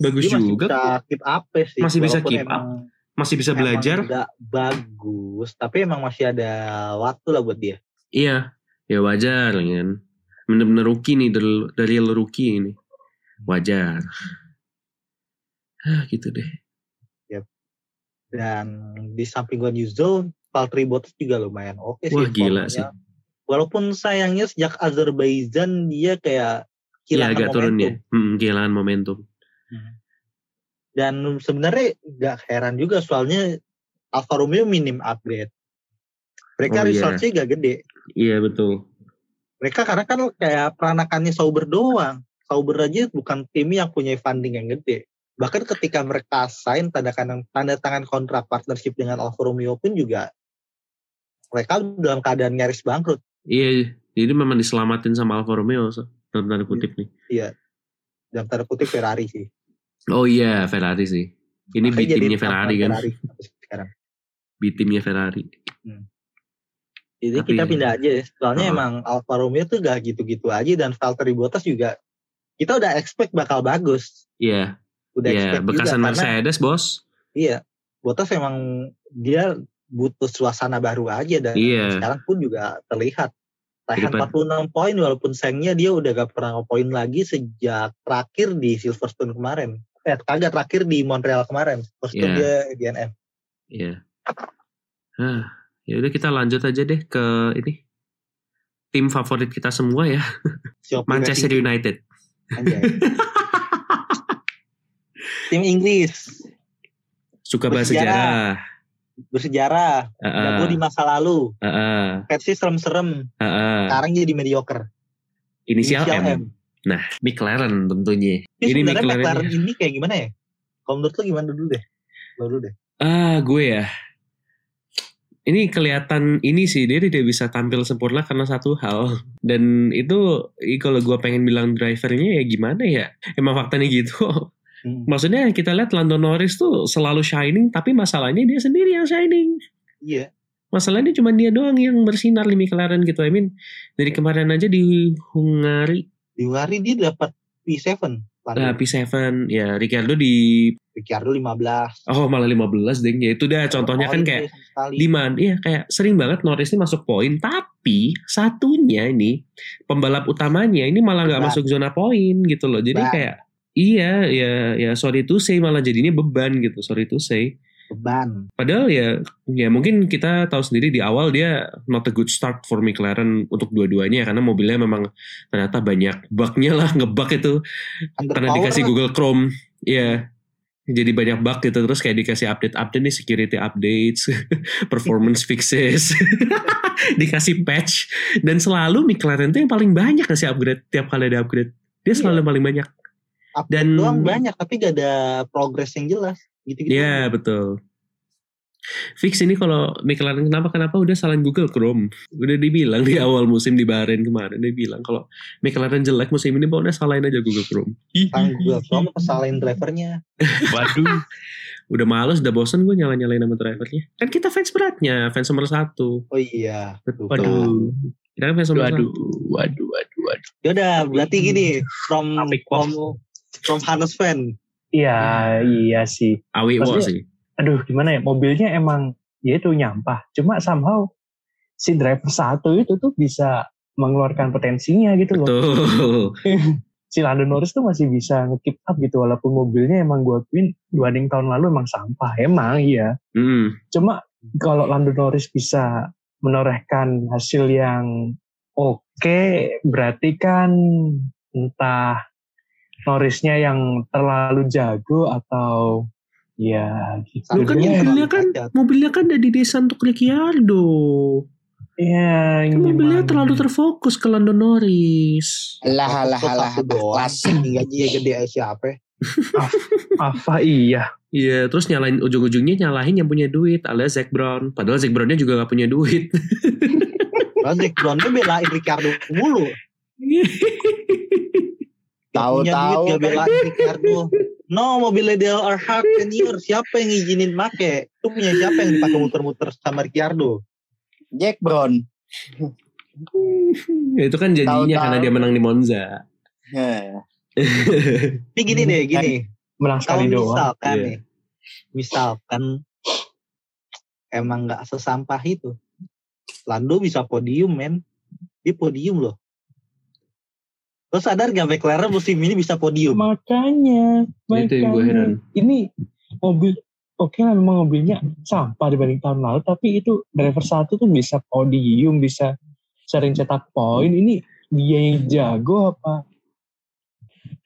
Bagus Dia masih juga. bisa kok. keep up ya sih. Masih bisa keep emang, Masih bisa emang belajar. nggak bagus, tapi emang masih ada waktu lah buat dia. Iya, ya wajar kan. Bener-bener rookie nih dari, dari rookie ini. Wajar. Ah, gitu deh. Dan di samping Guan Yuzo, Valtteri Bottas juga lumayan oke sih. Wah, gila formanya. sih. Walaupun sayangnya sejak Azerbaijan dia kayak Iya kehilangan agak turun ya. momentum. Hmm, kehilangan momentum. Dan sebenarnya gak heran juga soalnya Alfa Romeo minim upgrade. Mereka Oh, iya. resource-nya gak gede. Iya betul. Mereka karena kan kayak peranakannya Sauber doang. Sauber aja bukan tim yang punya funding yang gede. Bahkan ketika mereka sign tanda tangan tanda tangan kontrak partnership dengan Alfa Romeo pun juga mereka dalam keadaan nyaris bangkrut. Iya, jadi memang diselamatin sama Alfa Romeo so, dalam tanda kutip nih. Iya. Dalam tanda kutip Ferrari sih. Oh iya, Ferrari sih. Ini B Makanya timnya Ferrari kan. Ferrari sekarang. B timnya Ferrari. Jadi Tapi- kita pindah aja. ya. Soalnya Heeh. emang Alfa Romeo tuh gak gitu-gitu aja dan Valtteri Bottas juga kita udah expect bakal bagus. Iya, Udah iya, expect bekasan juga karena Mercedes, Bos. iya, Bottas emang dia butuh suasana baru aja dan Iya. sekarang pun juga terlihat. Raihan Daripada- 46 poin walaupun sayangnya dia udah gak pernah ngepoin lagi sejak terakhir di Silverstone kemarin. Eh kagak terakhir di Montreal kemarin. Silverstone Iya. dia DNF. Iya. Hah, ya udah kita lanjut aja deh ke ini. Tim favorit kita semua ya, Shopee Manchester United. Anjay. Tim Inggris Suka bahasa sejarah. bersejarah, Heeh, jago di masa lalu, heeh, versi serem-serem, heeh. sekarang jadi mediocre. Inisial M. Nah, McLaren tentunya. Ini Ini McLaren. McLaren ini kayak gimana ya? Kalau menurut lo gimana dulu deh? Lo dulu deh. Ah, gue ya. Ini kelihatan ini sih dia tidak bisa tampil sempurna karena satu hal dan itu kalau gue pengen bilang drivernya ya gimana ya emang faktanya gitu Hmm. maksudnya kita lihat Lando Norris tuh selalu shining tapi masalahnya dia sendiri yang shining Iya. masalahnya cuma dia doang yang bersinar di McLaren gitu I mean dari kemarin aja di Hungari Hari dia dapat P7. uh, Lando. P7 ya Ricardo di Ricciardo 15. oh malah 15 deng ya itu dah contohnya kan Poin kayak sekali. di mana iya kayak sering banget Norris ini masuk poin tapi satunya ini pembalap utamanya ini malah nggak masuk zona poin gitu loh jadi Beban. kayak iya ya ya sorry to say malah jadinya beban gitu sorry to say beban. padahal ya ya mungkin kita tahu sendiri di awal dia not a good start for McLaren untuk dua-duanya karena mobilnya memang ternyata banyak bugnya lah ngebug itu karena Underpower dikasih. Google Chrome ya jadi banyak bug gitu terus kayak dikasih update update nih security updates performance fixes dikasih patch dan selalu McLaren tuh yang paling banyak ngasih upgrade tiap kali ada upgrade dia selalu yang paling banyak Update dan- doang banyak tapi gak ada progress yang jelas. Gitu-gitu. Iya betul Fix ini kalau McLaren kenapa kenapa udah salahin Google Chrome udah dibilang di awal musim di Bahrain kemarin dia bilang kalau McLaren jelek musim ini pokoknya salahin aja Google Chrome Tanggung Google Chrome kesalahin drivernya. Waduh. udah males udah bosen gue nyala nyalain nama drivernya kan kita fans beratnya fans nomor satu Oh iya. betul Waduh. kita kan fans nomor Waduh. satu Waduh. Waduh. Waduh. Yaudah, berarti gini, from from from Hannes fan. Iya, iya sih. awi Maksudnya- sih Aduh, gimana ya? Mobilnya emang ya itu nyampah. Cuma somehow si driver satu itu tuh bisa mengeluarkan potensinya gitu loh. betul Si Lando Norris tuh masih bisa nge-keep up gitu walaupun mobilnya emang gue akuin dibanding tahun lalu emang sampah. Emang iya. hmm. Cuma kalau Lando Norris bisa menorehkan hasil yang oke, berarti kan entah Norrisnya yang terlalu jago atau ya gitu. Lu kan mobilnya kan mobilnya kan udah didesain untuk Ricciardo Ya, Kan mobilnya gimana? terlalu terfokus ke Lando Norris alah. satu doang. Klasik. Gajinya gede siapa? apa iya? Iya, terus nyalain ujung-ujungnya nyalahin yang punya duit, alias Zac Brown. Padahal Zac Brownnya juga gak punya duit. Zac Brownnya belain Ricardo mulu. Tahu-tahu gak kan. belain Ricardo. No, mobilnya Dale Earnhardt senior. Siapa yang ngizinin make? Itu punya siapa yang dipakai muter-muter sama Ricardo? Jack Brown. Ya, itu kan janjinya Tahu-tahu. karena dia menang di Monza. Heh. Ini gini deh, gini. Menang Kalau sekali doang. misalkan Iya. nih, misalkan emang nggak sesampah itu, Lando bisa podium, men. Dia podium loh. Lo sadar gak McLaren musim ini bisa podium? Makanya, Itu yang gue heran. makanya. Ini mobil oke lah memang mobilnya sampah dibanding tahun lalu, tapi itu driver satu tuh bisa podium, bisa sering cetak poin. Ini dia yang jago apa?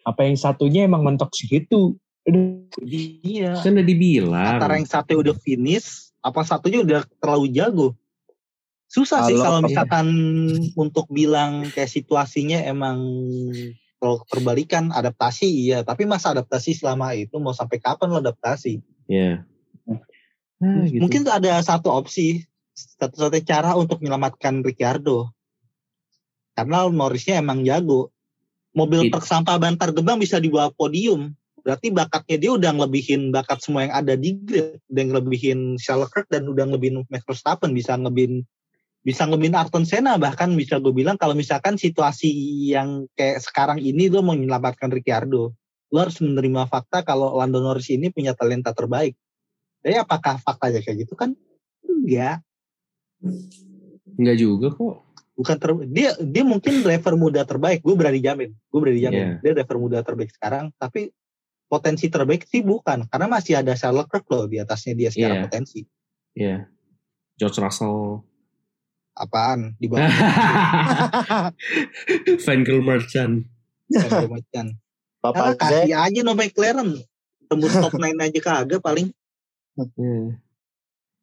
Apa yang satunya emang mentok segitu? Aduh, Iya. Kan udah dibilang. Antara yang satu udah finish, apa satunya udah terlalu jago. Susah sih Kalau- kalau misalkan untuk bilang kayak situasinya emang kalau terbalikan adaptasi iya, tapi masa adaptasi selama itu mau sampai kapan lo adaptasi? Iya. Nah, gitu. Mungkin ada satu opsi, satu-satunya cara untuk menyelamatkan Ricciardo. Karena Norrisnya emang jago. Mobil It- truk sampah Bantar Gebang bisa dibawa podium. Berarti bakatnya dia udah ngelebihin bakat semua yang ada di grid. Udah ngelebihin Leclerc dan udah ngelebihin Max Verstappen. Bisa ngelebihin bisa ngelebihin Ayrton Senna bahkan bisa gue bilang kalau misalkan situasi yang kayak sekarang ini lo mau menyelamatkan Ricciardo lo harus menerima fakta kalau Lando Norris ini punya talenta terbaik jadi apakah faktanya kayak gitu kan enggak Enggak juga kok. bukan ter dia dia mungkin driver muda terbaik gue berani jamin gue berani jamin Iya. dia driver muda terbaik sekarang tapi potensi terbaik sih bukan karena masih ada Charles Leclerc loh di atasnya dia secara Iya. potensi Iya. George Russell. Apaan di bawah Fan girl merchant. Ferrari Macan. Ah, Bapak Zack kasih aja no McLaren tembus top 9 aja kagak paling Iya.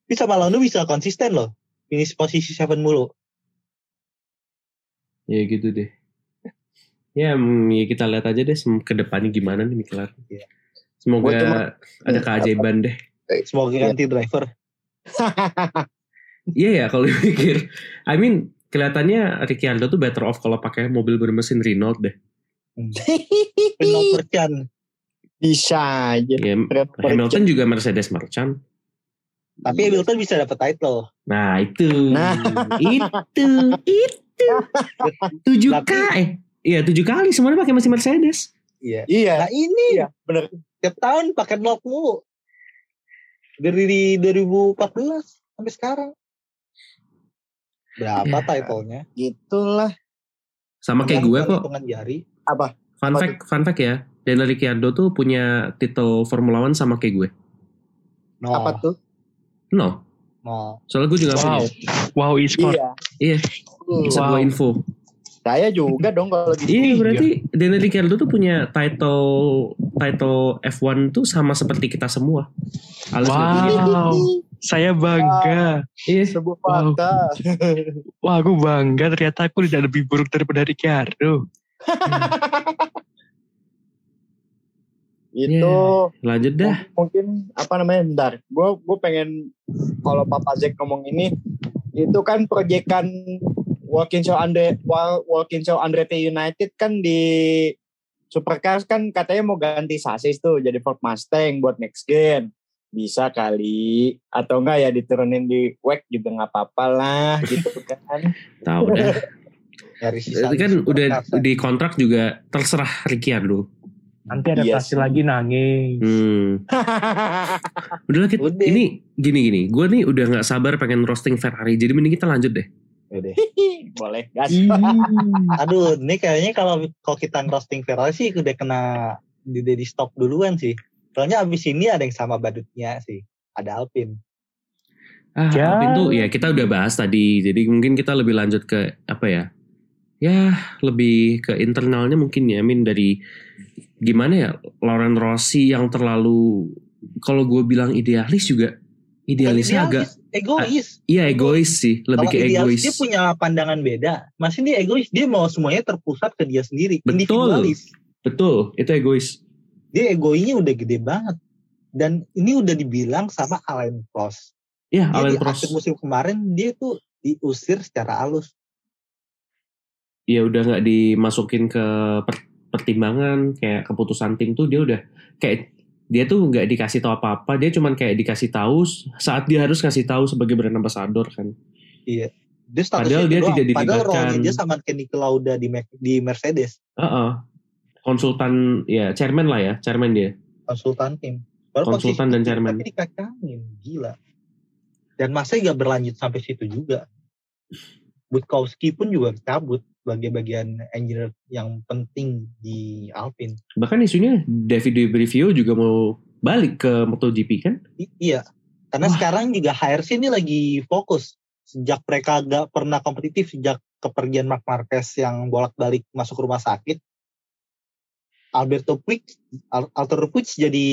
bisa malah lu bisa konsisten loh finish posisi 7 mulu Ya gitu deh. Ya, ya kita lihat aja deh ke depannya gimana nih McLaren. Iya. Semoga cuma- ada keajaiban deh. semoga Iya. ganti driver Iya ya kalau pikir. I mean kelihatannya Ricciardo tuh better off kalau pakai mobil bermesin Renault deh. Renault Merchant bisa aja. Ya, Red Hamilton juga Mercedes Merchant. tapi Hamilton bisa dapat title Nah itu, Nah. itu, itu. Tujuh kali, eh, iya tujuh kali semuanya pakai mesin Mercedes. iya Iya, nah ini iya, bener. tiap tahun pakai knock mulu dari 2014 sampai sekarang berapa Ya. titlenya Gitulah. Sama kayak gue kok. jari Apa? Fun Apa fact, fun fact ya. Daniel Ricciardo tuh punya titel Formula One sama kayak gue. no Apa tuh? No, no soalnya gue juga Wow. punya. Wow, e-sport. Iya. Iya. Bisa Wow. gue info. Saya juga dong kalau gitu. Iya berarti Daniel Ricciardo tuh punya title title F1 tuh sama seperti kita semua. Alias. Wow, saya bangga. Iya. Sebuah Wow. fakta. Wah, aku bangga ternyata aku tidak lebih buruk daripada Ricardo. Itu Lanjut dah. mungkin apa namanya bentar gue gue pengen kalau Papa Zack ngomong ini itu kan proyekan Walking Show Andre Wal- Walking Show Andretti United kan di Supercars kan katanya mau ganti sasis tuh jadi Ford Mustang buat next gen bisa kali atau enggak ya diturunin di WEC juga nggak apa-apa lah gitu kan Tahu dah. dari sisa kan udah di kontrak juga terserah Ricciardo. Nanti Iya adaptasi sih. lagi nangis. Hmm. Udahlah kita Udah. ini gini gini. Gue nih udah nggak sabar pengen roasting Ferrari. Jadi mending kita lanjut deh. Udah. boleh gas Aduh, ini kayaknya kalau kalau kita ngerosting Ferrari sih udah kena di, di stop duluan sih. Soalnya abis ini ada yang sama badutnya sih. Ada Alpine. Ah, Ya. Alpine tuh ya kita udah bahas tadi. Jadi mungkin kita lebih lanjut ke apa ya? Ya lebih ke internalnya mungkin ya. I mean dari gimana ya Lauren Rossi yang terlalu kalau gue bilang idealis juga idealisnya agak egois. iya egois sih lebih Kalau ke idealis egois dia punya pandangan beda. Masih dia egois, dia mau semuanya terpusat ke dia sendiri. Betul. Individualis. betul itu egois Dia egoinya udah gede banget. Dan ini udah dibilang sama Alain Prost. ya Dia Alain Prost musim kemarin dia tuh diusir secara halus. ya udah nggak dimasukin ke per- pertimbangan kayak keputusan tim tuh dia udah kayak dia tuh nggak dikasih tahu apa apa dia cuman kayak dikasih tahu saat dia harus ngasih tahu sebagai brand ambassador kan Dia statusnya Padahal dia doang. tidak Padahal dilibatkan. role dia sama Kenny Lauda di, Mercedes. Heeh. Konsultan ya chairman lah ya chairman dia konsultan tim. Baru Konsultan dan chairman. Tapi dikacangin, gila. Dan masa gak berlanjut sampai situ juga. Butkowski pun juga cabut sebagai bagian engineer yang penting di Alpine. bahkan isunya David Brivio juga mau balik ke MotoGP kan I- iya, karena Wah. sekarang juga HRC ini lagi fokus. Sejak mereka gak pernah kompetitif, sejak kepergian Mark Marquez yang bolak-balik masuk rumah sakit, Alberto Puig, Al- Alberto Puig jadi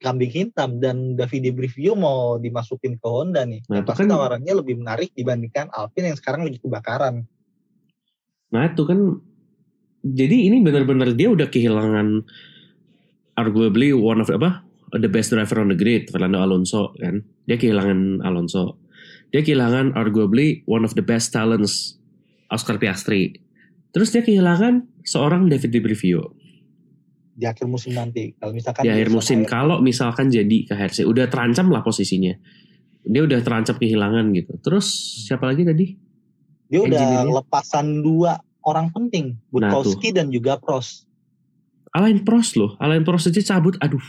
kambing hitam dan Davide Brivio mau dimasukin ke Honda nih. Nah, pasti kan- tawarannya lebih menarik dibandingkan Alpine yang sekarang lagi kebakaran. nah itu kan jadi ini benar-benar dia udah kehilangan arguably one of apa the best driver on the grid Fernando Alonso kan dia kehilangan Alonso dia kehilangan arguably one of the best talents Oscar Piastri terus dia kehilangan seorang David Di Brivio di akhir musim nanti. Kalau misalkan di akhir musim. kalau misalkan jadi ke HRC udah terancam lah posisinya. Dia udah terancam kehilangan gitu. Terus siapa lagi tadi? Dia udah lepasan dua orang penting. Nah, Butkowski dan juga Prost Alain Prost loh. Alain Prost aja cabut. Aduh.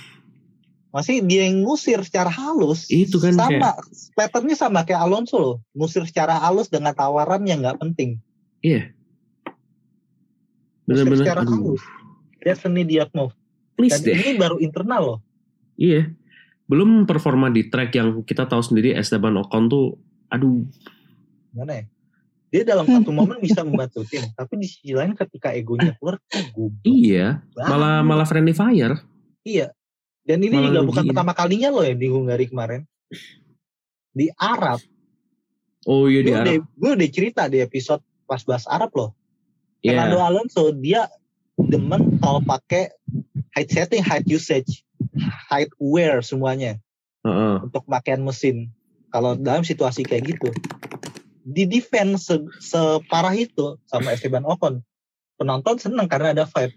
Masih dia yang ngusir secara halus. Itu kan sama. patternnya sama kayak Alonso loh. Ngusir secara halus dengan tawaran yang nggak penting. Iya. Ngusir bener-bener secara halus need move please dan deh ini baru internal loh Iya. Belum performa di track yang kita tahu sendiri Esteban Ocon tuh aduh gimana ya dia dalam satu momen bisa membantu tim tapi di sisi lain ketika egonya keluar goblok iya, malah banget. malah friendly fire. iya dan ini malah juga bukan ngerugiin. pertama kalinya loh yang di Hungari kemarin di Arab Oh iya di gue udah, Arab. gue udah cerita di episode pas bahas Arab loh Iya. Fernando Alonso dia demen kalau pakai height setting, height usage, height wear semuanya Heeh. untuk pakaian mesin. Kalau dalam situasi kayak gitu, di defense se- separah itu sama Esteban Ocon, penonton seneng karena ada vibe.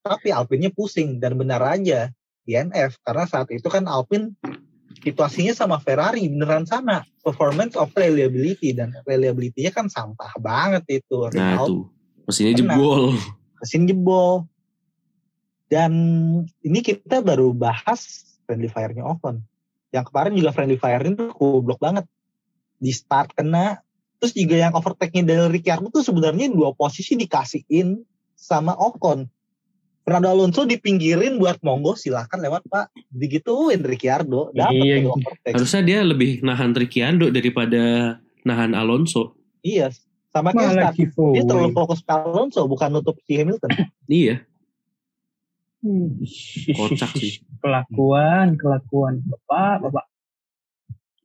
Tapi Alpine-nya pusing dan benar aja DNF karena saat itu kan Alpine situasinya sama Ferrari beneran sama performance of reliability dan reliability-nya kan sampah banget itu. Nah Renault tuh mesinnya jebol. Mesin jebol. Dan ini kita baru bahas friendly fire-nya Ocon. Yang kemarin juga friendly fire-nya tuh goblok banget. Di start kena, terus juga yang overtake-nya dari Ricciardo tuh sebenarnya dua posisi dikasihin sama Ocon. Fernando Alonso dipinggirin buat monggo silakan lewat pak digituin Ricciardo dapat Iya, gitu. overtake Harusnya dia lebih nahan Ricciardo daripada nahan Alonso. iya sama kayak dia terlalu fokus ke Alonso bukan nutup si Hamilton Iya. Hmm. Kocak sih. Kelakuan, kelakuan. Bapak, bapak.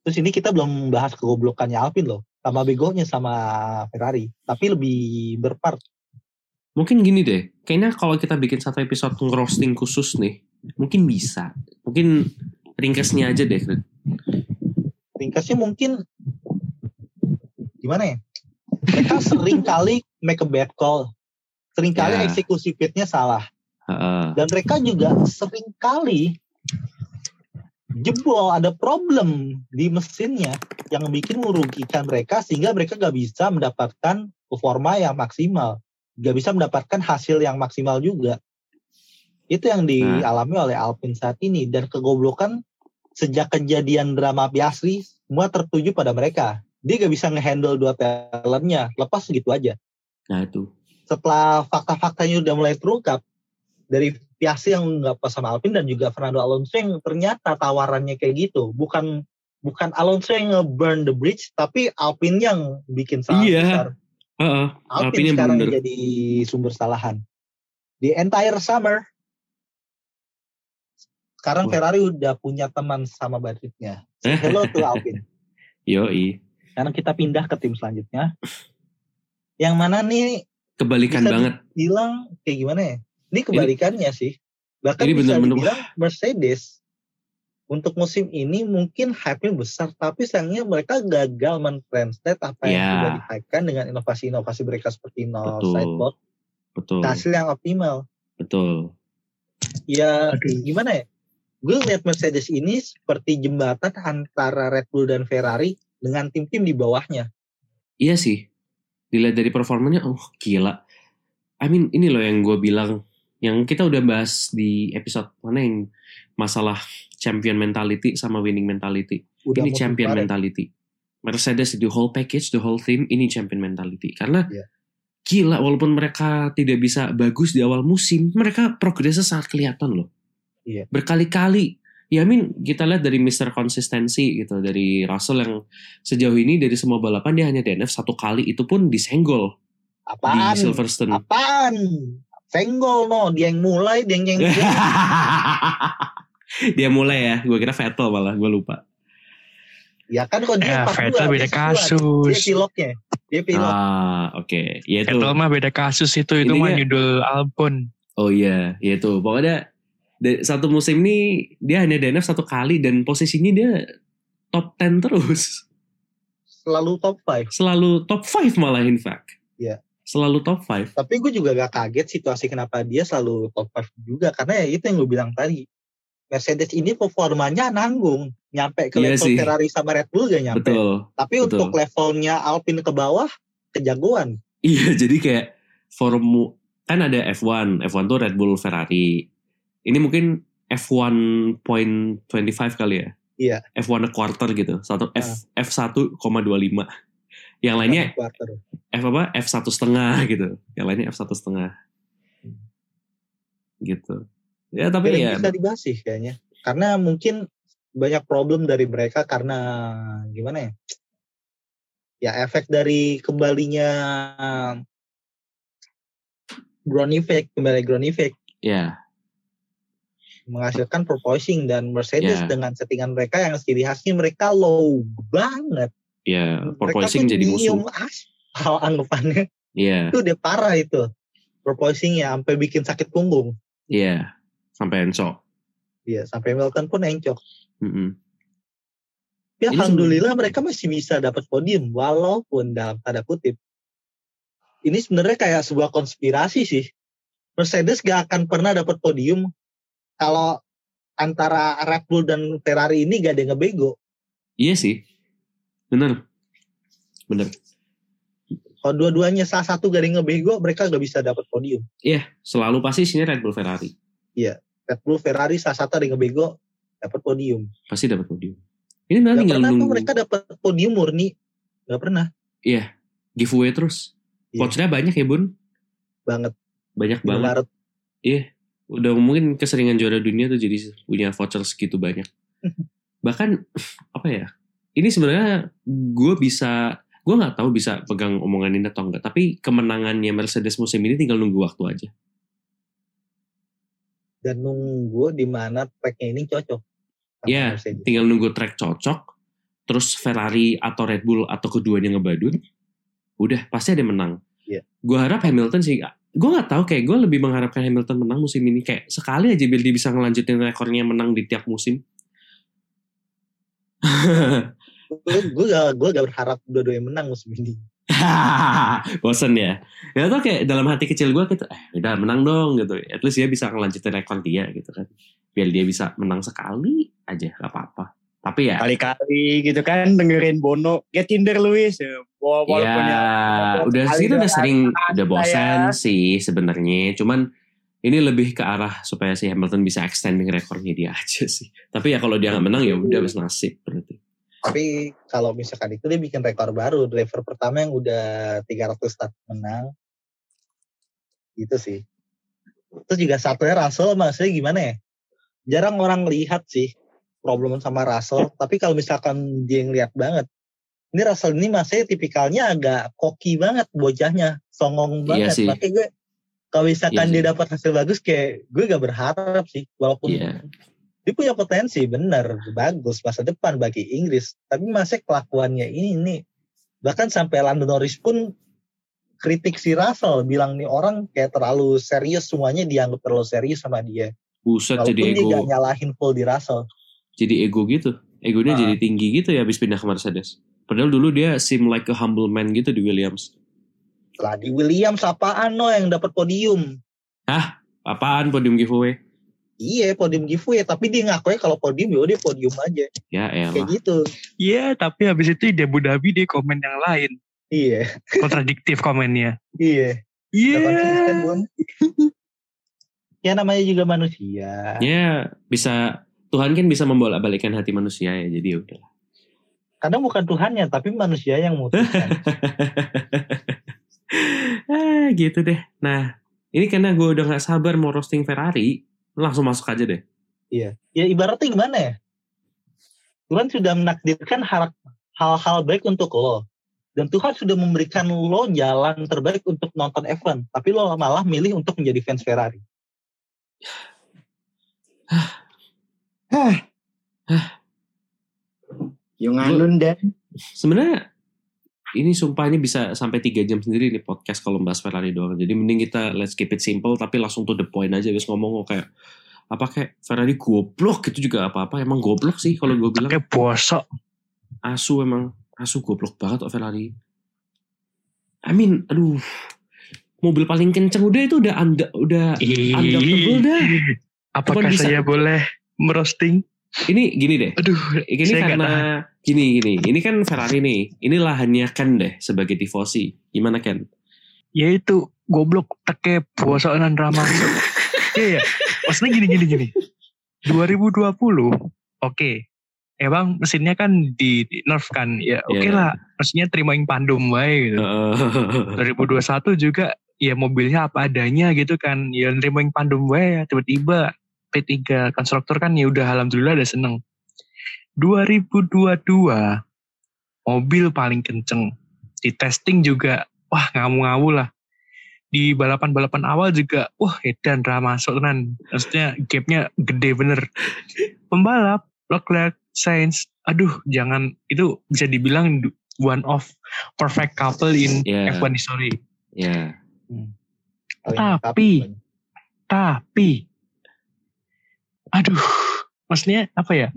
Terus ini kita belum bahas kegoblokannya Alpine loh. Sama begonya sama Ferrari. Tapi lebih berpart. Mungkin gini deh. Kayaknya kalau kita bikin satu episode roasting khusus nih, mungkin bisa. Mungkin ringkasnya aja deh. Ringkasnya mungkin gimana ya? Mereka sering kali make a bad call. Sering kali Ya. eksekusi pitnya salah. Heeh. Dan mereka juga sering kali jebol ada problem di mesinnya yang bikin merugikan mereka sehingga mereka gak bisa mendapatkan performa yang maksimal. Gak bisa mendapatkan hasil yang maksimal juga. Itu yang dialami oleh Alpine saat ini. Dan kegoblokan sejak kejadian drama Piastri semua tertuju pada mereka. Dia gak bisa ngehandle dua talentnya. Lepas segitu aja Nah itu. setelah fakta-faktanya udah mulai terungkap dari Piastri yang nggak pas sama Alpine dan juga Fernando Alonso yang ternyata tawarannya kayak gitu bukan bukan Alonso yang nge-burn the bridge tapi Alpine yang bikin salah Iya. besar Heeh. Alpine Alpine yang sekarang yang jadi sumber kesalahan di entire summer sekarang Wah. Ferrari udah punya teman sama badutnya hello to Alpine Yoi. Sekarang kita pindah ke tim selanjutnya yang mana nih Kebalikan Bisa banget. bilang kayak gimana ya? Ini kebalikannya sih. Bahkan ini bisa bener-bener, dibilang Mercedes untuk musim ini mungkin hype-nya besar, tapi sayangnya mereka gagal men-translate apa yang Ya. sudah dihypekan dengan inovasi-inovasi mereka seperti no Betul. sideboard Betul. hasil yang optimal. Betul. Ya Aduh. gimana ya? Gue lihat Mercedes ini seperti jembatan antara Red Bull dan Ferrari dengan tim-tim di bawahnya. Iya sih. Dilihat dari performanya, oh gila. I mean, ini loh yang gue bilang. Yang kita udah bahas di episode mana yang masalah champion mentality sama winning mentality. Udah ini champion kemarin. mentality. Mercedes the whole package, the whole team ini champion mentality. Karena Iya. gila walaupun mereka tidak bisa bagus di awal musim, mereka progresnya sangat kelihatan loh. Iya. Berkali-kali. Ya I mean kita lihat dari Mr. Konsistensi gitu dari Russell yang sejauh ini dari semua balapan dia hanya DNF satu kali itu pun disenggol Apaan? di Silverstone. Apaan? Senggol no, dia yang mulai, dia yang yang dia mulai ya, gue kira Vettel malah, gue lupa. Ya kan kok dia Ya, 42, Vettel beda 9. Dia kasus. pilotnya. Dia pilot. Ah, oke. Ya itu. Vettel mah beda kasus itu. Itu mah nyundul Albon. Oh iya, ya itu. Pokoknya satu musim ini dia hanya DNF satu kali dan posisinya dia top 10 terus. Selalu top 5. Selalu top 5 malah in fact. Iya. Selalu top 5. Tapi gue juga gak kaget situasi kenapa dia selalu top 5 juga. Karena ya itu yang gue bilang tadi. Mercedes ini performanya nanggung. Nyampe ke Iya level sih. Ferrari sama Red Bull gak nyampe. Betul. Tapi betul. untuk levelnya Alpine ke bawah, kejagoan. Iya, jadi kayak formu kan ada F1, F1 tuh Red Bull Ferrari. Ini mungkin F1.25 kali ya. Iya. F1 a quarter gitu. Satu F F1,25. Yang lainnya Quarter. F apa? F1 setengah gitu. Yang lainnya F1 setengah. Gitu. Ya tapi Tapi ya bisa dibahas sih kayaknya. Karena mungkin banyak problem dari mereka karena gimana ya? Ya efek dari kembalinya ground effect, kembali ground effect ya menghasilkan porpoising dan Mercedes Ya. dengan settingan mereka yang ciri khasnya mereka low banget. ya mereka porpoising jadi musuh. aspal anggapannya Iya, itu udah parah itu. Porpoisingnya sampai bikin sakit punggung. iya. Sampai Enso. Iya, sampai Milton pun encok. Mm-mm. Ya, Ini alhamdulillah mereka masih bisa dapat podium walaupun dalam tanda kutip. Ini sebenarnya kayak sebuah konspirasi sih. Mercedes gak akan pernah dapat podium kalau antara Red Bull dan Ferrari ini gak ada yang ngebego. Iya sih. Bener. Bener. Kalau dua-duanya salah satu gak ada yang ngebego, mereka gak bisa dapat podium. Iya, selalu pasti isinya Red Bull Ferrari. Red Bull, Ferrari salah satu ada yang ngebego, dapat podium. Pasti dapat podium. Ini nanti Gak tinggal pernah nunggu mereka dapat podium murni. Gak pernah giveaway terus. Iya. Vouchernya banyak ya bun? banget. Banyak banget. Maret. Udah mungkin keseringan juara dunia tuh jadi punya voucher segitu banyak. Bahkan apa ya? Ini sebenarnya gue bisa, gue nggak tahu bisa pegang omongan ini atau enggak. Tapi kemenangannya Mercedes musim ini tinggal nunggu waktu aja. Dan nunggu di mana tracknya ini cocok. Mercedes. tinggal nunggu track cocok. Terus Ferrari atau Red Bull atau keduanya ngebadut, udah pasti ada yang menang. Iya. Gue harap Hamilton sih, gue nggak tahu kayak gue lebih mengharapkan Hamilton menang musim ini kayak sekali aja biar dia bisa ngelanjutin rekornya menang di tiap musim. gue gak gue gak berharap dua-duanya menang musim ini Bosen ya. Ya tuh kayak dalam hati kecil gue gitu, eh udah menang dong gitu. At least dia bisa ngelanjutin rekor dia gitu kan. Biar dia bisa menang sekali aja, gak apa-apa. Tapi ya, Kali-kali gitu kan dengerin Bono get Tinder Luis ya. Wa- Walaupun ya, ya, udah sih udah sering udah bosan ya. sih sebenarnya. Cuman ini lebih ke arah supaya si Hamilton bisa extending rekornya dia aja sih. Tapi ya kalau dia nggak menang ya udah wes nasib berarti. tapi kalau misalkan itu dia bikin rekor baru driver pertama yang udah 300 start menang gitu sih terus juga satunya Russell maksudnya gimana ya jarang orang lihat sih problem sama Russell tapi kalau misalkan dia ngeliat banget ini Russell ini masih tipikalnya agak koki banget bocahnya songong Iya banget. sih. makanya gue kalau misalkan Iya dia dapat hasil bagus kayak gue gak berharap sih walaupun Iya. dia punya potensi bener bagus masa depan bagi Inggris tapi masih kelakuannya ini nih bahkan sampai Lando Norris pun kritik si Russell bilang nih orang kayak terlalu serius semuanya dianggap terlalu serius sama dia. Buset walaupun jadi dia ego, gak nyalahin full di Russell jadi ego gitu. Egonya Ah. jadi tinggi gitu ya habis pindah ke Mercedes. Padahal dulu dia seem like a humble man gitu di Williams. lah di Williams apaan no yang dapat podium Apaan podium giveaway? iya podium giveaway tapi dia ngakuin kalau podium ya udah podium aja Ya kayak elah. gitu Iya, tapi habis itu di Abu Dhabi dia komen yang lain. iya Kontradiktif komennya. iya Iya. Bun. ya namanya juga manusia Ya bisa Tuhan kan bisa membolak-balikan hati manusia ya. Jadi ya udah. kadang bukan Tuhannya tapi manusia yang memutuskan ah, gitu deh. Nah, ini karena gue udah gak sabar mau roasting Ferrari, langsung masuk aja deh. Iya. Ya ibaratnya gimana ya? Tuhan sudah menakdirkan hal-hal baik untuk lo. Dan Tuhan sudah memberikan lo jalan terbaik untuk nonton F1. Tapi lo malah milih untuk menjadi fans Ferrari. Yung anun dan Sebenarnya ini sumpah ini bisa sampai tiga jam sendiri nih podcast kalau bahas Ferrari doang. Jadi mending kita let's keep it simple tapi langsung to the point aja guys ngomong kok kayak apa kayak Ferrari goblok gitu juga apa-apa emang goblok sih kalau gue bilang Kayak bosok. asu emang asu goblok banget kok Ferrari. I mean, aduh mobil paling kenceng udah itu udah anda udah Undoubtable dah. Apakah bisa- saya boleh merosting? ini gini deh. Aduh, Ini karena gini gini, ini kan Ferrari nih. Ini lahannya Ken deh sebagai tifosi. Gimana Ken? ya itu goblok teke nan drama. Iya, ya. Maksudnya gini gini gini. 2020, oke. Emang mesinnya kan di, nerf kan, ya oke Iya. lah. Maksudnya terima yang pandum wae gitu. Heeh. 2021 juga ya mobilnya apa adanya gitu kan. Ya nerima yang pandum wae tiba-tiba P3 konstruktor kan ya udah alhamdulillah udah seneng. 2022 mobil paling kenceng. Di testing juga wah ngamu-ngamu lah. Di balapan-balapan awal juga wah edan drama masuk tenan. Maksudnya gapnya gede bener. Pembalap Leclerc, Sainz, aduh jangan itu bisa dibilang one of perfect couple in Yeah. F1 history. ya. Paling Tapi-. Tapi, aduh, maksudnya apa ya?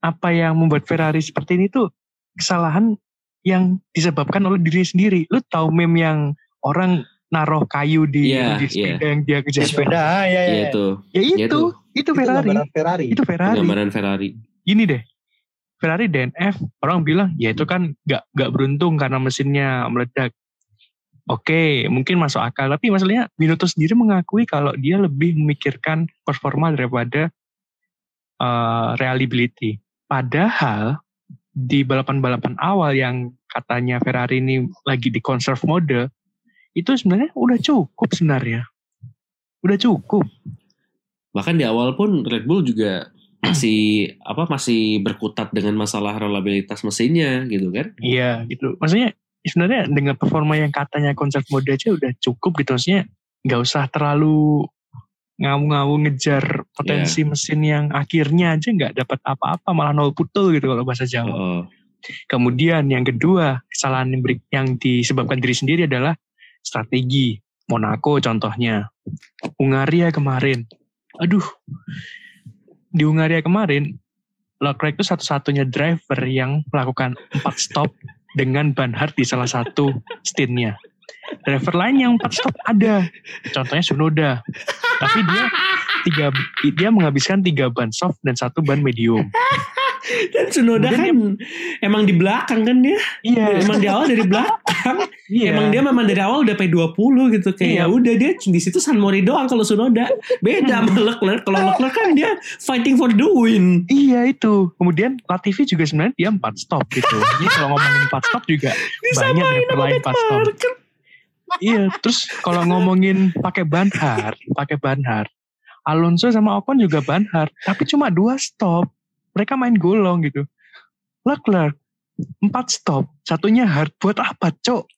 Apa yang membuat Ferrari seperti ini tuh kesalahan yang disebabkan oleh diri sendiri. Lu tahu meme yang orang naruh kayu di, Iya, di sepeda yang dia Di kejar? sepeda, ah, ya, ya. Ya ya. itu Ya itu, itu. itu, Itu Ferrari. gambaran Ferrari. Itu Ferrari. gambaran Ferrari. Gini deh, Ferrari DNF, orang bilang ya itu kan gak, gak beruntung karena mesinnya meledak. Oke, mungkin masuk akal. Tapi masalahnya Binotto sendiri mengakui kalau dia lebih memikirkan performa daripada uh, reliability. Padahal di balapan-balapan awal yang katanya Ferrari ini lagi di conserve mode, itu sebenarnya udah cukup sebenarnya. Udah cukup. Bahkan di awal pun Red Bull juga masih apa masih berkutat dengan masalah reliabilitas mesinnya gitu kan. Iya gitu. Maksudnya sebenarnya dengan performa yang katanya konsep mode aja udah cukup gitu. Maksudnya nggak usah terlalu ngawu-ngawu ngejar potensi mesin yang akhirnya aja nggak dapat apa-apa malah nol putul gitu kalau bahasa Jawa. Oh, Kemudian yang kedua kesalahan yang, beri- yang disebabkan diri sendiri adalah strategi. Monaco contohnya. Hungaria kemarin. Aduh. Di Hungaria kemarin Leclerc itu satu-satunya driver yang melakukan empat stop dengan ban hard di salah satu stintnya. Driver lain yang empat stop ada. Contohnya Sunoda. Tapi dia tiga dia menghabiskan tiga ban soft dan satu ban medium. Dan Sunoda Kemudian kan emang di belakang kan dia. Iya. Emang di awal dari belakang. Iya. Emang dia memang dari awal udah P20 gitu kayak Iya. ya udah dia di situ San Mori doang kalau Sunoda. Beda sama Leclerc. Kalau Leclerc kan dia fighting for the win. Iya itu. Kemudian Latifi juga sebenarnya dia empat stop gitu. Jadi kalau ngomongin empat stop juga banyak driver lain empat stop. Iya. Terus kalau ngomongin pakai ban hard, pakai ban hard. Alonso sama Ocon juga ban hard, tapi cuma dua stop. Mereka main golong gitu. Leclerc empat stop, satunya hard buat apa, cok?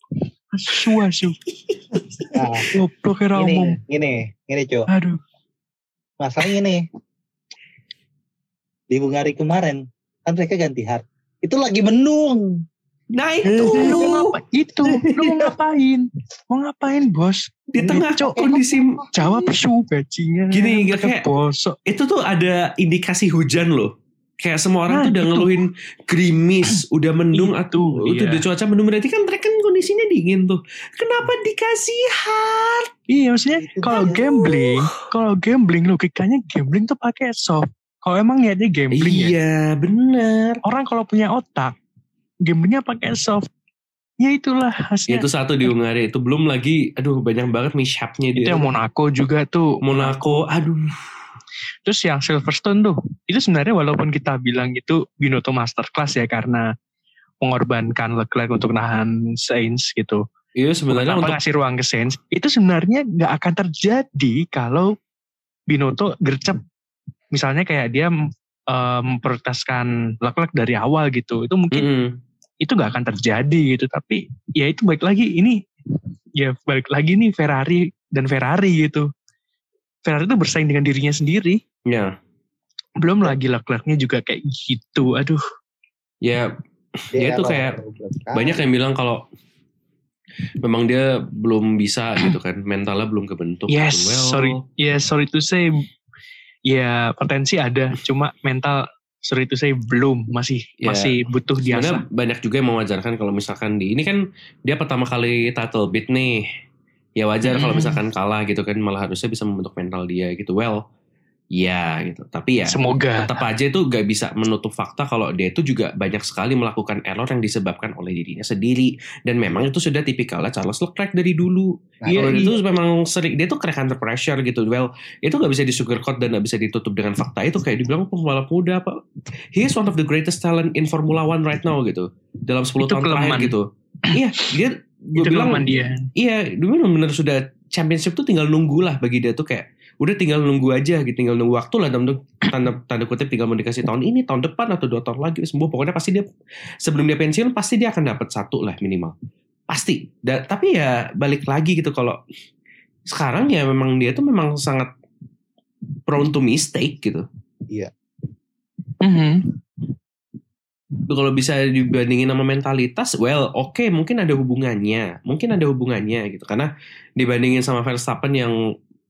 Asu asu. Nah, Goblok kira umum. gini, gini, gini, Cuk. Aduh. Masalahnya nih. Di Bungari kemarin, kan mereka ganti hard. Itu lagi mendung. Nah Lu itu ngapa? Itu, lu mau ngapain? Mau ngapain bos? di tengah Cok, kondisi Jawab su bajingan. Gini, kayak- bosok. itu tuh ada indikasi hujan loh. Kayak semua orang Nah, tuh udah itu. ngeluhin gerimis, udah mendung atau itu iya. udah cuaca mendung berarti kan mereka kan kondisinya dingin tuh. Kenapa dikasih hard? Iya maksudnya Itu kalau dia. gambling, kalau gambling logikanya gambling tuh pakai soft. Kalau emang niatnya gambling ya, Iya, benar. orang kalau punya otak, gamblingnya pakai soft. Ya itulah hasilnya. Itu satu di Hungaria itu belum lagi aduh banyak banget mishapnya itu dia. yang Monaco juga tuh. Monaco, aduh. Terus yang Silverstone tuh, itu sebenarnya walaupun kita bilang itu Binotto masterclass ya karena mengorbankan Leclerc untuk nahan Sainz gitu. Iya sebenarnya Kenapa untuk ngasih ruang ke Sainz? Itu sebenarnya nggak akan terjadi kalau Binotto gercep. Misalnya kayak dia eh, memprioritaskan Leclerc dari awal gitu. Itu mungkin Mm-mm. Itu nggak akan terjadi gitu. Tapi ya itu balik lagi ini ya balik lagi nih Ferrari dan Ferrari gitu. Ferrari itu bersaing dengan dirinya sendiri. Ya, Belum lagi Leclerc-nya juga kayak gitu. Aduh. ya Ya, itu Dia kayak banyak yang bilang kalau memang dia belum bisa gitu kan, mentalnya belum kebentuk. Yes, Well, sorry. Ya sorry to say, ya potensi ada, cuma mental sorry to say belum, masih Ya, masih butuh Sebenarnya diasah. banyak juga yang mewajarkan kalau misalkan di ini kan dia pertama kali title beat nih. Ya wajar kalau Hmm. misalkan kalah gitu kan malah harusnya bisa membentuk mental dia gitu. Well, ya gitu. Tapi ya Semoga. tetap aja itu gak bisa menutup fakta kalau dia itu juga banyak sekali melakukan error yang disebabkan oleh dirinya sendiri dan memang itu sudah tipikalnya Charles Leclerc dari dulu. Nah, Iya, iya. itu memang sering dia tuh crack under pressure gitu. Well, itu gak bisa disugarcoat dan gak bisa ditutup dengan fakta itu kayak dibilang pembalap muda apa. He is one of the greatest talent in Formula One right now gitu. Dalam 10 Itu tahun terakhir kelemahan. gitu. iya, dia gue Itu bilang dia. iya, dia benar-benar sudah championship tuh tinggal nunggu lah bagi dia tuh kayak udah tinggal nunggu aja gitu. Tinggal nunggu waktu lah dalam tanda tanda kutip tinggal mau dikasih tahun ini tahun depan atau dua tahun lagi sembuh. Pokoknya pasti dia sebelum dia pensiun pasti dia akan dapat satu lah minimal. Pasti. Da- tapi ya balik lagi gitu. Kalau sekarang ya memang dia tuh memang sangat prone to mistake gitu. Mhm. kalau bisa dibandingin sama mentalitas, well, oke, mungkin ada hubungannya, mungkin ada hubungannya gitu, karena dibandingin sama Verstappen yang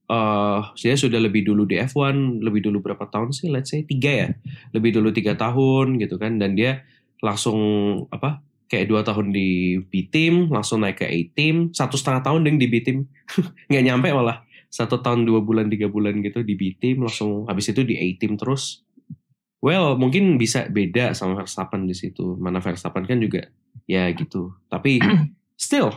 eh dia sudah lebih dulu di F1, lebih dulu berapa tahun sih, let's say tiga ya, lebih dulu tiga tahun gitu kan, dan dia langsung apa, kayak dua tahun di B team, langsung naik ke A team, satu setengah tahun deng di B team, nggak nyampe malah satu tahun dua bulan tiga bulan gitu di B team, langsung habis itu di A team terus. Well, mungkin bisa beda sama Verstappen di situ. Mana Verstappen kan juga ya gitu. Tapi still,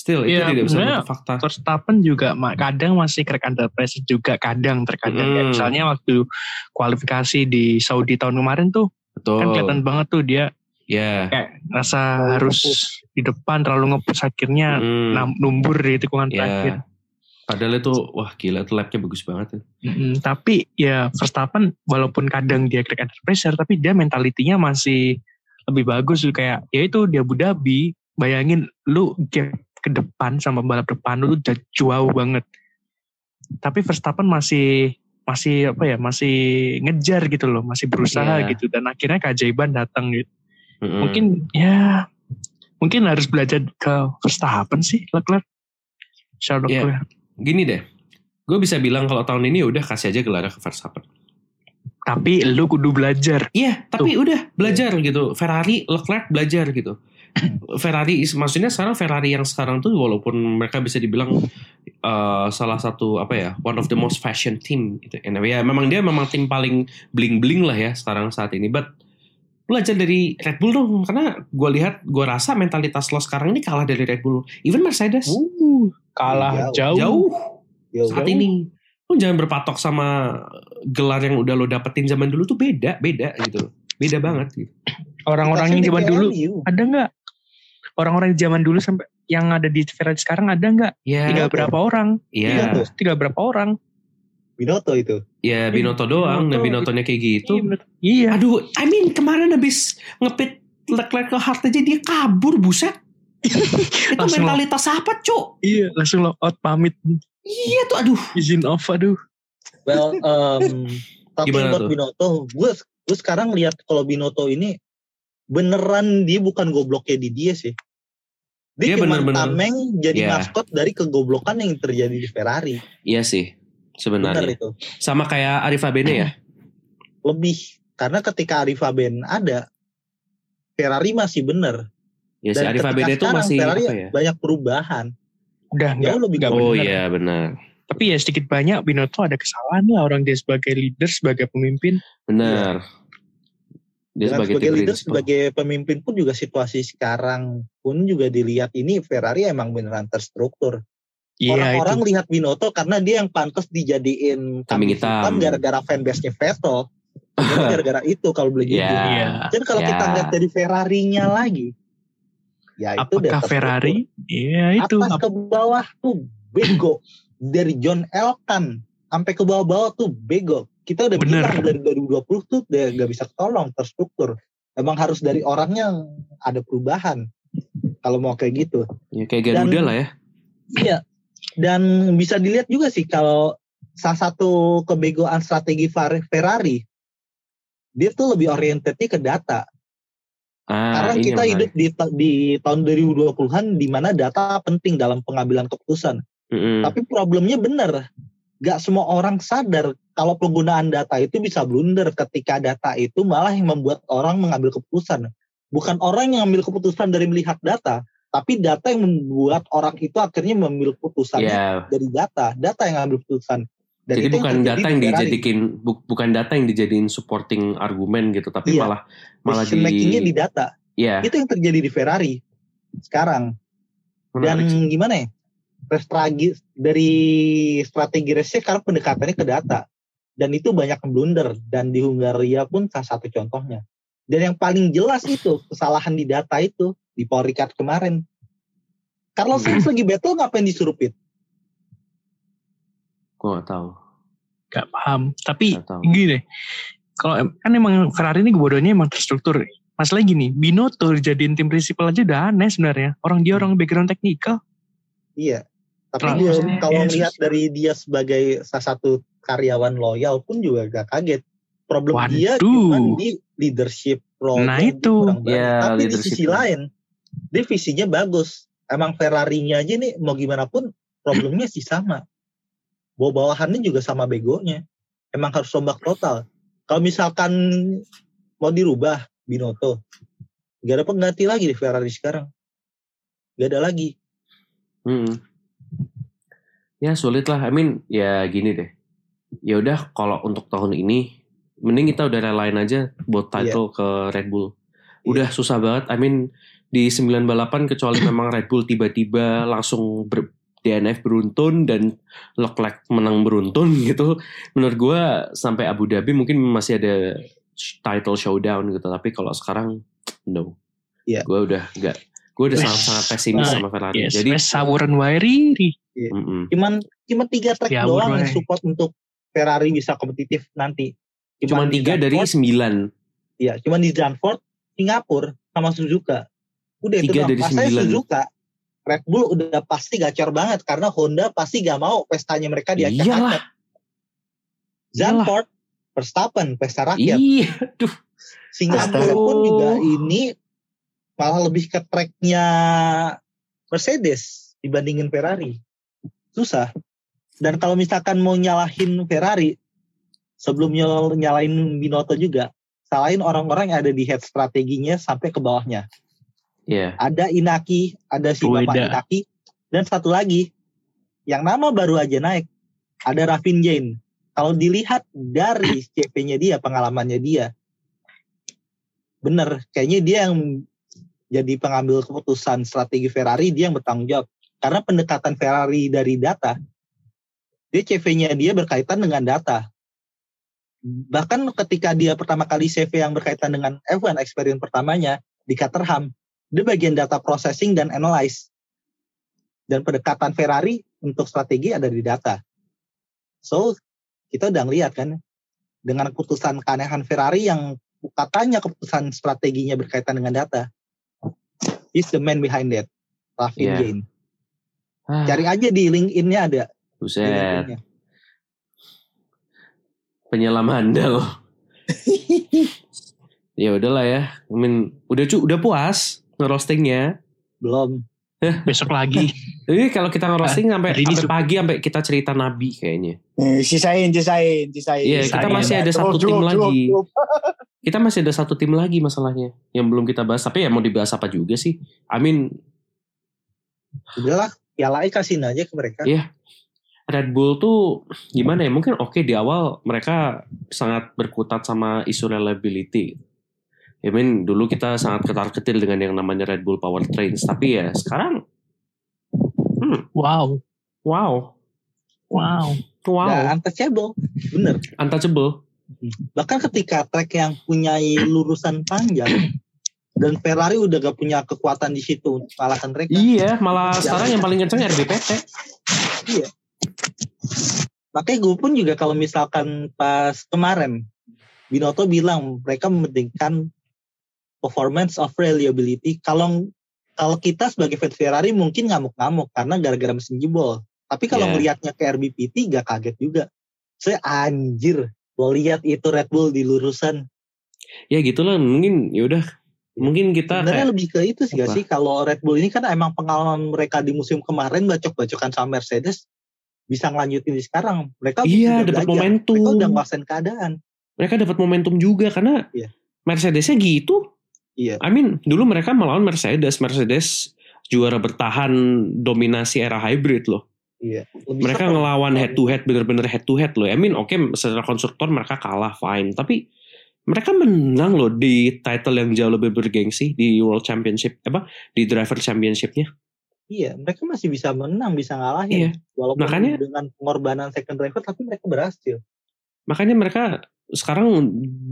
still itu Iya, tidak bisa menutup fakta. Verstappen juga kadang masih crack under pressure juga kadang terkadang Hmm. misalnya waktu kualifikasi di Saudi tahun kemarin tuh Betul. kan kelihatan banget tuh dia Ya. kayak rasa Terlalu harus nge-push. di depan terlalu ngepush akhirnya Hmm, numbur di tikungan ya. terakhir. Padahal itu wah gila itu lapnya bagus banget. ya. Mm, tapi ya Verstappen walaupun kadang dia crack under pressure tapi dia mentalitinya masih lebih bagus kayak ya itu di Abu Dhabi bayangin lu gap ke depan sama balap depan lu tuh udah jauh banget tapi Verstappen masih masih apa ya masih ngejar gitu loh masih berusaha Iya. gitu dan akhirnya keajaiban datang gitu Mm-mm. mungkin ya mungkin harus belajar ke Verstappen sih Leclerc Charles Iya. Leclerc gini deh. Gue bisa bilang kalau tahun ini udah kasih aja gelar ke Verstappen. tapi lu kudu belajar Iya, tapi udah belajar gitu. Ferrari, Leclerc belajar gitu. Ferrari, maksudnya sekarang Ferrari yang sekarang tuh walaupun mereka bisa dibilang uh, salah satu apa ya, one of the most fashion team gitu. And, ya memang dia memang tim paling bling bling lah ya sekarang saat ini. But belajar dari Red Bull dong, karena gue lihat, gue rasa mentalitas lo sekarang ini kalah dari Red Bull. Even Mercedes Uh, kalah Jauh. jauh. jauh Jauh. saat ini. Lo jangan berpatok sama gelar yang udah lo dapetin zaman dulu tuh beda, beda gitu. Beda banget gitu. Orang-orang yang zaman dulu ada nggak? Orang-orang zaman dulu sampai yang ada di Ferrari sekarang ada nggak? Ya, Tinggal tuh. berapa orang? Iya, Iya. Tinggal berapa orang? Binoto itu. ya Binotto doang, dan Binotto. Binottonya kayak gitu. Iya. Iya. Aduh, I mean kemarin habis ngepit Leclerc ke hard aja dia kabur, buset. Itu Langsung mentalitas apa, Cuk? Iya, langsung lock out pamit Iya tuh, aduh. izin off aduh. Well, um, tapi Gimana buat tuh? Binoto, gue gue sekarang lihat kalau Binoto ini beneran dia bukan gobloknya di dia sih. Dia, Dia cuma bener-bener- tameng jadi Iya. maskot dari kegoblokan yang terjadi di Ferrari. Iya sih, Benar sebenarnya. itu. Sama kayak Arif Abene ya. Lebih karena ketika Arif Ben ada, Ferrari masih bener. Ya si Dan Arif Abene itu masih Ferrari apa ya? banyak perubahan. Udah enggak. Lebih enggak Oh bener. iya benar. Tapi ya sedikit banyak Binotto ada kesalahan lah orang dia sebagai leader, sebagai pemimpin. Benar. Dia Dengan sebagai, sebagai leader, principal. sebagai pemimpin pun juga situasi sekarang pun juga dilihat ini Ferrari emang beneran terstruktur. Iya itu. Orang-orang lihat Binotto karena dia yang pantas dijadiin Kambing hitam hitam. gara-gara fanbase-nya Vettel. Gara-gara itu kalau boleh. Iya. Iya. Dan kalau Ya. kita lihat dari Ferrari-nya lagi, ya itu Apakah. Ferrari? Iya itu. atas ke bawah tuh bego dari John Elkan sampai ke bawah-bawah tuh bego. Kita udah Bener. bilang dari 2020 tuh udah gak bisa ketolong terstruktur. Emang harus dari orangnya yang ada perubahan. Kalau mau kayak gitu. Ya, kayak Garuda Dan- lah ya. Iya. Dan bisa dilihat juga sih kalau salah satu kebegoan strategi Fer- Ferrari dia tuh lebih orientednya ke data. Ah, Karena kita yang hidup di, di tahun 2020-an di mana data penting dalam pengambilan keputusan. menarik. Mm-mm. Tapi problemnya benar. Gak semua orang sadar kalau penggunaan data itu bisa blunder ketika data itu malah yang membuat orang mengambil keputusan. Bukan orang yang mengambil keputusan dari melihat data, tapi data yang membuat orang itu akhirnya mengambil keputusannya Ya, dari data. Data yang mengambil keputusan. Dan jadi bukan terjadi data di yang dijadikan bu- bukan data yang dijadiin supporting argumen gitu, tapi Iya. malah malah Decision makingnya di di data. ya Itu yang terjadi di Ferrari sekarang. Dan menarik sih. gimana ya? Strategi dari strategi race karena pendekatannya ke data. Dan itu banyak blunder. Dan di Hungaria pun salah satu contohnya. Dan yang paling jelas itu kesalahan di data itu di Paul Ricard kemarin. Carlos Sainz lagi battle ngapain disuruh pit? Gue gak tahu. Gak paham. Tapi Gak tahu. gini deh. Kalau kan emang Ferrari ini kebodohannya emang terstruktur. Masalah gini, Binotto jadiin tim prinsipal aja udah aneh sebenarnya. Orang dia orang background teknikal. Iya. Tapi dia, maksudnya, kalau lihat dari dia sebagai salah satu karyawan loyal pun juga gak kaget. Problem dia Waduh. cuma di leadership role Nah, dia itu. Ya, Tapi di sisi role. lain, dia visinya bagus. Emang Ferrari-nya aja nih mau gimana pun problemnya sih sama. Bawa bawahannya juga sama begonya. Emang harus rombak total. Kalau misalkan mau dirubah Binotto, gak ada pengganti lagi di Ferrari sekarang. Gak ada lagi. Mm-mm. Ya sulit lah. I mean ya gini deh. Ya udah kalau untuk tahun ini mending kita udah relain aja buat Iya. title ke Red Bull. Udah susah banget. I mean di 9 balapan kecuali memang Red Bull tiba-tiba langsung ber, DNF beruntun dan Leclerc menang beruntun gitu. Menurut gua sampai Abu Dhabi mungkin masih ada title showdown gitu. Tapi kalau sekarang no. Iya. Gue udah nggak. Gue udah sangat-sangat pesimis Nah, sama Ferrari. Yes, Jadi wes saburan riri. mm-mm. cuman cuma tiga track Ya, doang yang support untuk Ferrari bisa kompetitif nanti. Cuman di tiga dari sembilan. ya, cuman di Zandvoort, Singapura sama Suzuka. Udah itu Tiga doang. dari Masanya sembilan. Suzuka, Red Bull udah pasti gacor banget karena Honda pasti gak mau pestanya mereka diacak-acak. Iyalah. Zandvoort, Verstappen, pesta rakyat. Iya, duh. Singapura pun juga ini malah lebih ke tracknya Mercedes dibandingin Ferrari. Susah. Dan kalau misalkan mau nyalahin Ferrari, sebelum nyal- nyalahin Binotto juga, salahin orang-orang yang ada di head strateginya sampai ke bawahnya. Iya. Ada Inaki, ada si Bapak Ueda. Inaki, dan satu lagi, yang nama baru aja naik, ada Ravin Jain. Kalau dilihat dari CV-nya dia, pengalamannya dia, bener, kayaknya dia yang jadi pengambil keputusan strategi Ferrari, dia yang bertanggung jawab. Karena pendekatan Ferrari dari data, dia CV-nya dia berkaitan dengan data. Bahkan ketika dia pertama kali CV yang berkaitan dengan F1 experience pertamanya di Caterham, dia bagian data processing dan analyze. Dan pendekatan Ferrari untuk strategi ada di data. So, kita udah ngeliat kan, dengan keputusan keanehan Ferrari yang katanya keputusan strateginya berkaitan dengan data. He's the man behind that. Ravin Yeah. Jain. Ah, Cari aja di LinkedIn-nya ada. Buset. Penyelam handal. ya udahlah ya. I mean, udah cu, udah puas ngerostingnya. Belum. Besok lagi. Jadi kalau kita ngerosting sampai ini sampai sup- pagi sampai kita cerita nabi kayaknya. Eh, sisain, sisain, sisain. Iya, kita masih ada satu tim lagi. Kita masih ada satu tim lagi masalahnya yang belum kita bahas. Tapi ya mau dibahas apa juga sih? I mean, Udahlah, piala kasihin aja ke mereka. Iya. Red Bull tuh gimana ya? Mungkin oke di awal mereka sangat berkutat sama isu reliability. I mean, dulu kita sangat ketar-ketir dengan yang namanya Red Bull Powertrains. Tapi ya sekarang, hmm, Wow. wow, Wow. wow, Nah, untouchable. Bener. untouchable. Bahkan ketika track yang punya lurusan panjang dan Ferrari udah gak punya kekuatan di situ untuk kalahkan mereka. Iya, malah sekarang yang paling kenceng RBPT. Makanya gue pun juga kalau misalkan pas kemarin Binotto bilang mereka mementingkan performance of reliability. Kalau kalau kita sebagai fans Ferrari mungkin ngamuk-ngamuk karena gara-gara mesin jebol. Tapi kalau Yeah. melihatnya ke RBPT gak kaget juga. Saya anjir, lo lihat itu Red Bull di lurusan. Ya gitulah, mungkin ya udah Mungkin kita Sebenarnya kayak lebih ke itu sih apa? sih kalau Red Bull ini kan emang pengalaman mereka di musim kemarin bacok-bacokan sama Mercedes bisa ngelanjutin di sekarang. Mereka Iya, dapat momentum. Mereka udah nguasain keadaan. mereka dapat momentum juga karena Iya. Mercedesnya gitu. Iya. I mean, dulu mereka melawan Mercedes. Mercedes juara bertahan dominasi era hybrid loh. Iya. Lebih mereka ngelawan head to head bener-bener head to head loh. I mean, oke secara konstruktor mereka kalah fine, tapi mereka menang loh di title yang jauh lebih bergengsi di World Championship apa di Driver Championshipnya. Iya, mereka masih bisa menang, bisa Iya. ngalahin. Walaupun Makanya- dengan pengorbanan second driver tapi mereka berhasil. Makanya mereka sekarang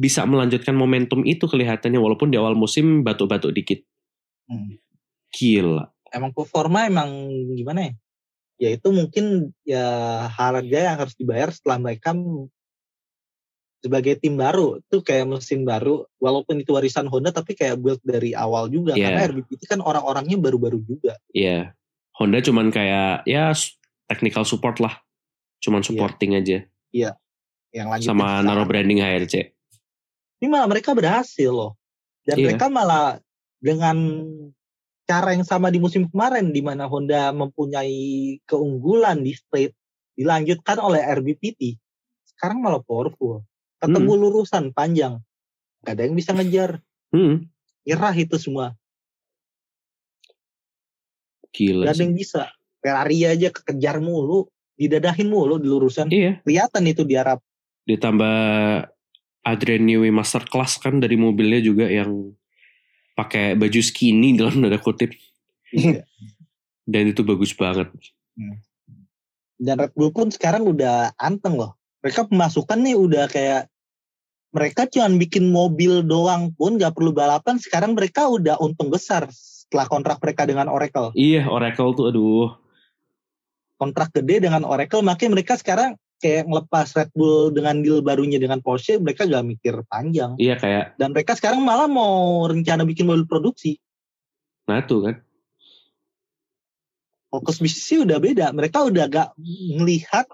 bisa melanjutkan momentum itu kelihatannya walaupun di awal musim batuk-batuk dikit. Hmm. Gila. Emang performa emang gimana ya? Ya itu mungkin ya harga yang harus dibayar setelah mereka sebagai tim baru tuh kayak mesin baru walaupun itu warisan Honda tapi kayak build dari awal juga Iya. karena RBPT kan orang-orangnya baru-baru juga Iya. Honda cuman kayak ya technical support lah. Cuman supporting aja yang lanjut sama naruh branding HRC. ini malah mereka berhasil loh dan Iya. mereka malah dengan cara yang sama di musim kemarin di mana Honda mempunyai keunggulan di straight dilanjutkan oleh RBPT sekarang malah powerful ketemu Hmm. lurusan panjang. Gak ada yang bisa ngejar. Hmm, nyerah itu semua. Gila gak ada yang bisa. Ferrari aja kekejar mulu didadahin mulu di lurusan. Iya, kelihatan itu di Arab. Ditambah Adrian Newey Masterclass kan dari mobilnya juga yang pakai baju skinny dalam tanda kutip. Iya. dan itu bagus banget. dan Red Bull pun sekarang udah anteng loh. Mereka pemasukan nih udah kayak mereka cuman bikin mobil doang pun gak perlu balapan. Sekarang mereka udah untung besar setelah kontrak mereka dengan Oracle. Iya, Oracle tuh aduh. Kontrak gede dengan Oracle, makanya mereka sekarang kayak ngelepas Red Bull dengan deal barunya dengan Porsche, mereka gak mikir panjang. Iya kayak Dan mereka sekarang malah mau rencana bikin mobil produksi. nah tuh kan. Fokus bisnisnya udah beda. Mereka udah gak melihat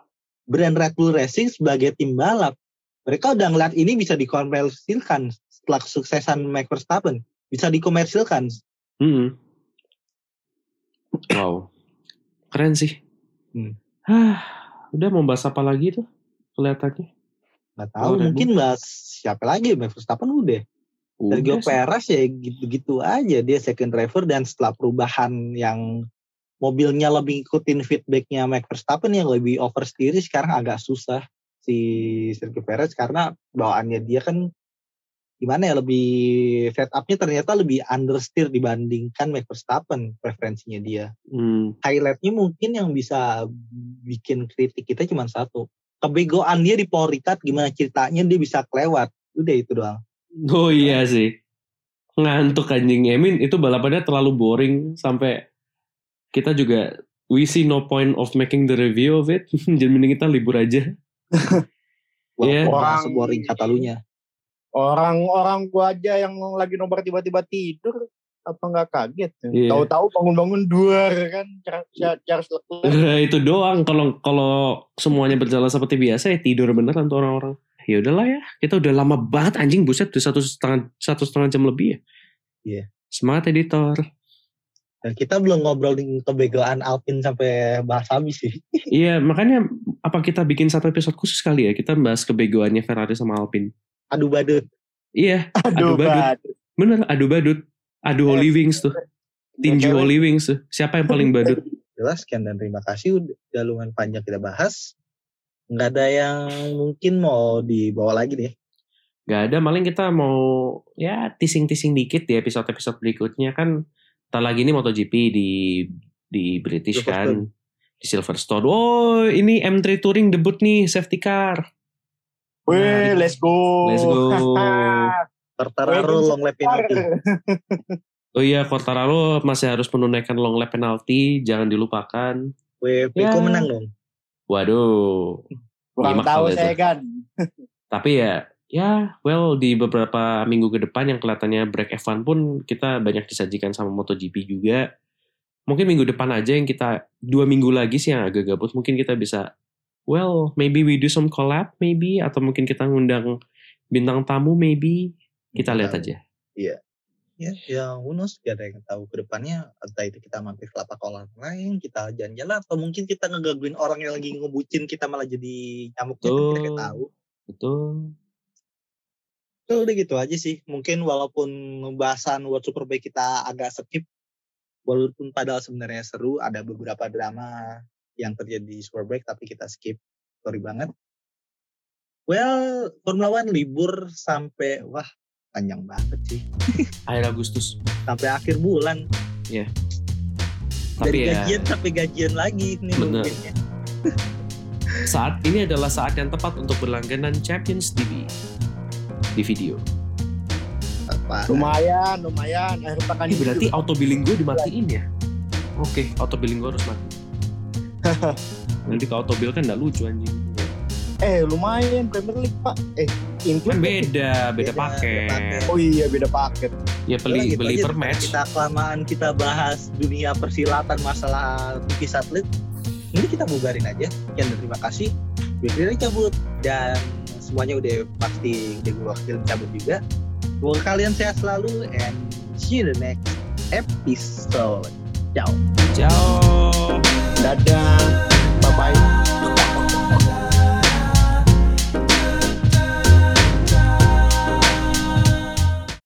brand Red Bull Racing sebagai tim balap. Mereka udah ngeliat ini bisa dikomersilkan setelah kesuksesan Max Verstappen. Bisa dikomersilkan. Hmm. Wow. Keren sih. Hmm. Hah, udah mau bahas apa lagi tuh? Kelihatannya. Gak tahu Oh, mungkin bahas siapa lagi Max Verstappen udah. Sergio. Perez ya gitu-gitu aja dia second driver dan setelah perubahan yang mobilnya lebih ngikutin feedbacknya Max Verstappen yang lebih oversteer sekarang agak susah si Sergio Perez karena bawaannya dia kan gimana ya lebih setupnya ternyata lebih understeer dibandingkan Max Verstappen preferensinya dia Hmm. highlightnya mungkin yang bisa bikin kritik kita cuma satu kebegoan dia di Paul Ricard gimana ceritanya dia bisa kelewat udah itu doang Oh iya sih. Ngantuk anjing. Emin itu balapannya terlalu boring sampai kita juga we see no point of making the review of it. Jadi mending kita libur aja. Iya. nggak Orang- seboring Katalunya. Orang-orang gua aja yang lagi nobar tiba-tiba tidur apa nggak kaget? Iya. Tahu-tahu bangun-bangun dua kan Char- Char- Charles Leclerc. itu doang kalau kalau semuanya berjalan seperti biasa ya tidur beneran tuh orang-orang. Ya udahlah ya, kita udah lama banget anjing buset udah satu setengah satu setengah jam lebih ya. Iya. Semangat editor. Dan kita belum ngobrolin kebegoan Alpine sampai bahas habis sih. Iya makanya apa kita bikin satu episode khusus kali ya kita bahas kebegoannya Ferrari sama Alpine. Adu badut. Iya, Aduh, badut. bad. bener adu badut, adu Holy Wings tuh, tinju Cewek. Holy Wings tuh. Siapa yang paling badut? Jelas sekian dan terima kasih udah lumayan panjang kita bahas. Nggak ada yang mungkin mau dibawa lagi nih. Gak ada, paling kita mau ya tising-tising dikit di episode-episode berikutnya kan. Ntar lagi ini MotoGP di di British kan, di Silverstone. Oh, ini M3 Touring debut nih, safety car. Wih, let's go. Let's go. Quartararo long lap penalty. Oh iya, Quartararo masih harus menunaikan long lap penalty, jangan dilupakan. Weh, Peko Ya. menang dong. Waduh. Kurang tahu saya itu. kan. Tapi ya, ya, well di beberapa minggu ke depan yang kelihatannya break F1 pun kita banyak disajikan sama MotoGP juga. Mungkin minggu depan aja yang kita dua minggu lagi sih yang agak gabut. Mungkin kita bisa, well, maybe we do some collab, maybe atau mungkin kita ngundang bintang tamu, maybe kita lihat aja. Iya. ya ya knows gak ada yang tahu ke depannya entah itu kita mampir ke lapak kolam lain kita jalan-jalan atau mungkin kita ngegangguin orang yang lagi ngebucin kita malah jadi nyamuknya kan kita tahu Betul. Tuh udah gitu aja sih. Mungkin walaupun bahasan World Superbike kita agak skip walaupun padahal sebenarnya seru ada beberapa drama yang terjadi di Superbike tapi kita skip. Sorry banget. Well Formula One libur sampai wah panjang banget sih. Akhir Agustus. sampai akhir bulan. Tapi dari ya gajian sampai gajian lagi nih Bener. saat ini adalah saat yang tepat untuk berlangganan Champions TV di video. Apa? Lumayan, lumayan. Akhir pekan Ini berarti juga. auto billing gue dimatiin ya? Oke, auto billing gue harus mati. Nanti ke auto bill kan nggak lucu anjing. eh lumayan Premier League pak. Eh Kan include. beda, beda Beda, paket. paket. Oh iya beda paket. Ya beli gitu beli aja, per match. Kita kelamaan kita bahas dunia persilatan masalah TV satelit. Ini kita bubarin aja. Sekian dan terima kasih. Gue Riri cabut dan semuanya udah pasti udah gue wakil cabut juga. Semoga kalian sehat selalu and see you the next episode. Ciao. Ciao. Dadah. Bye bye.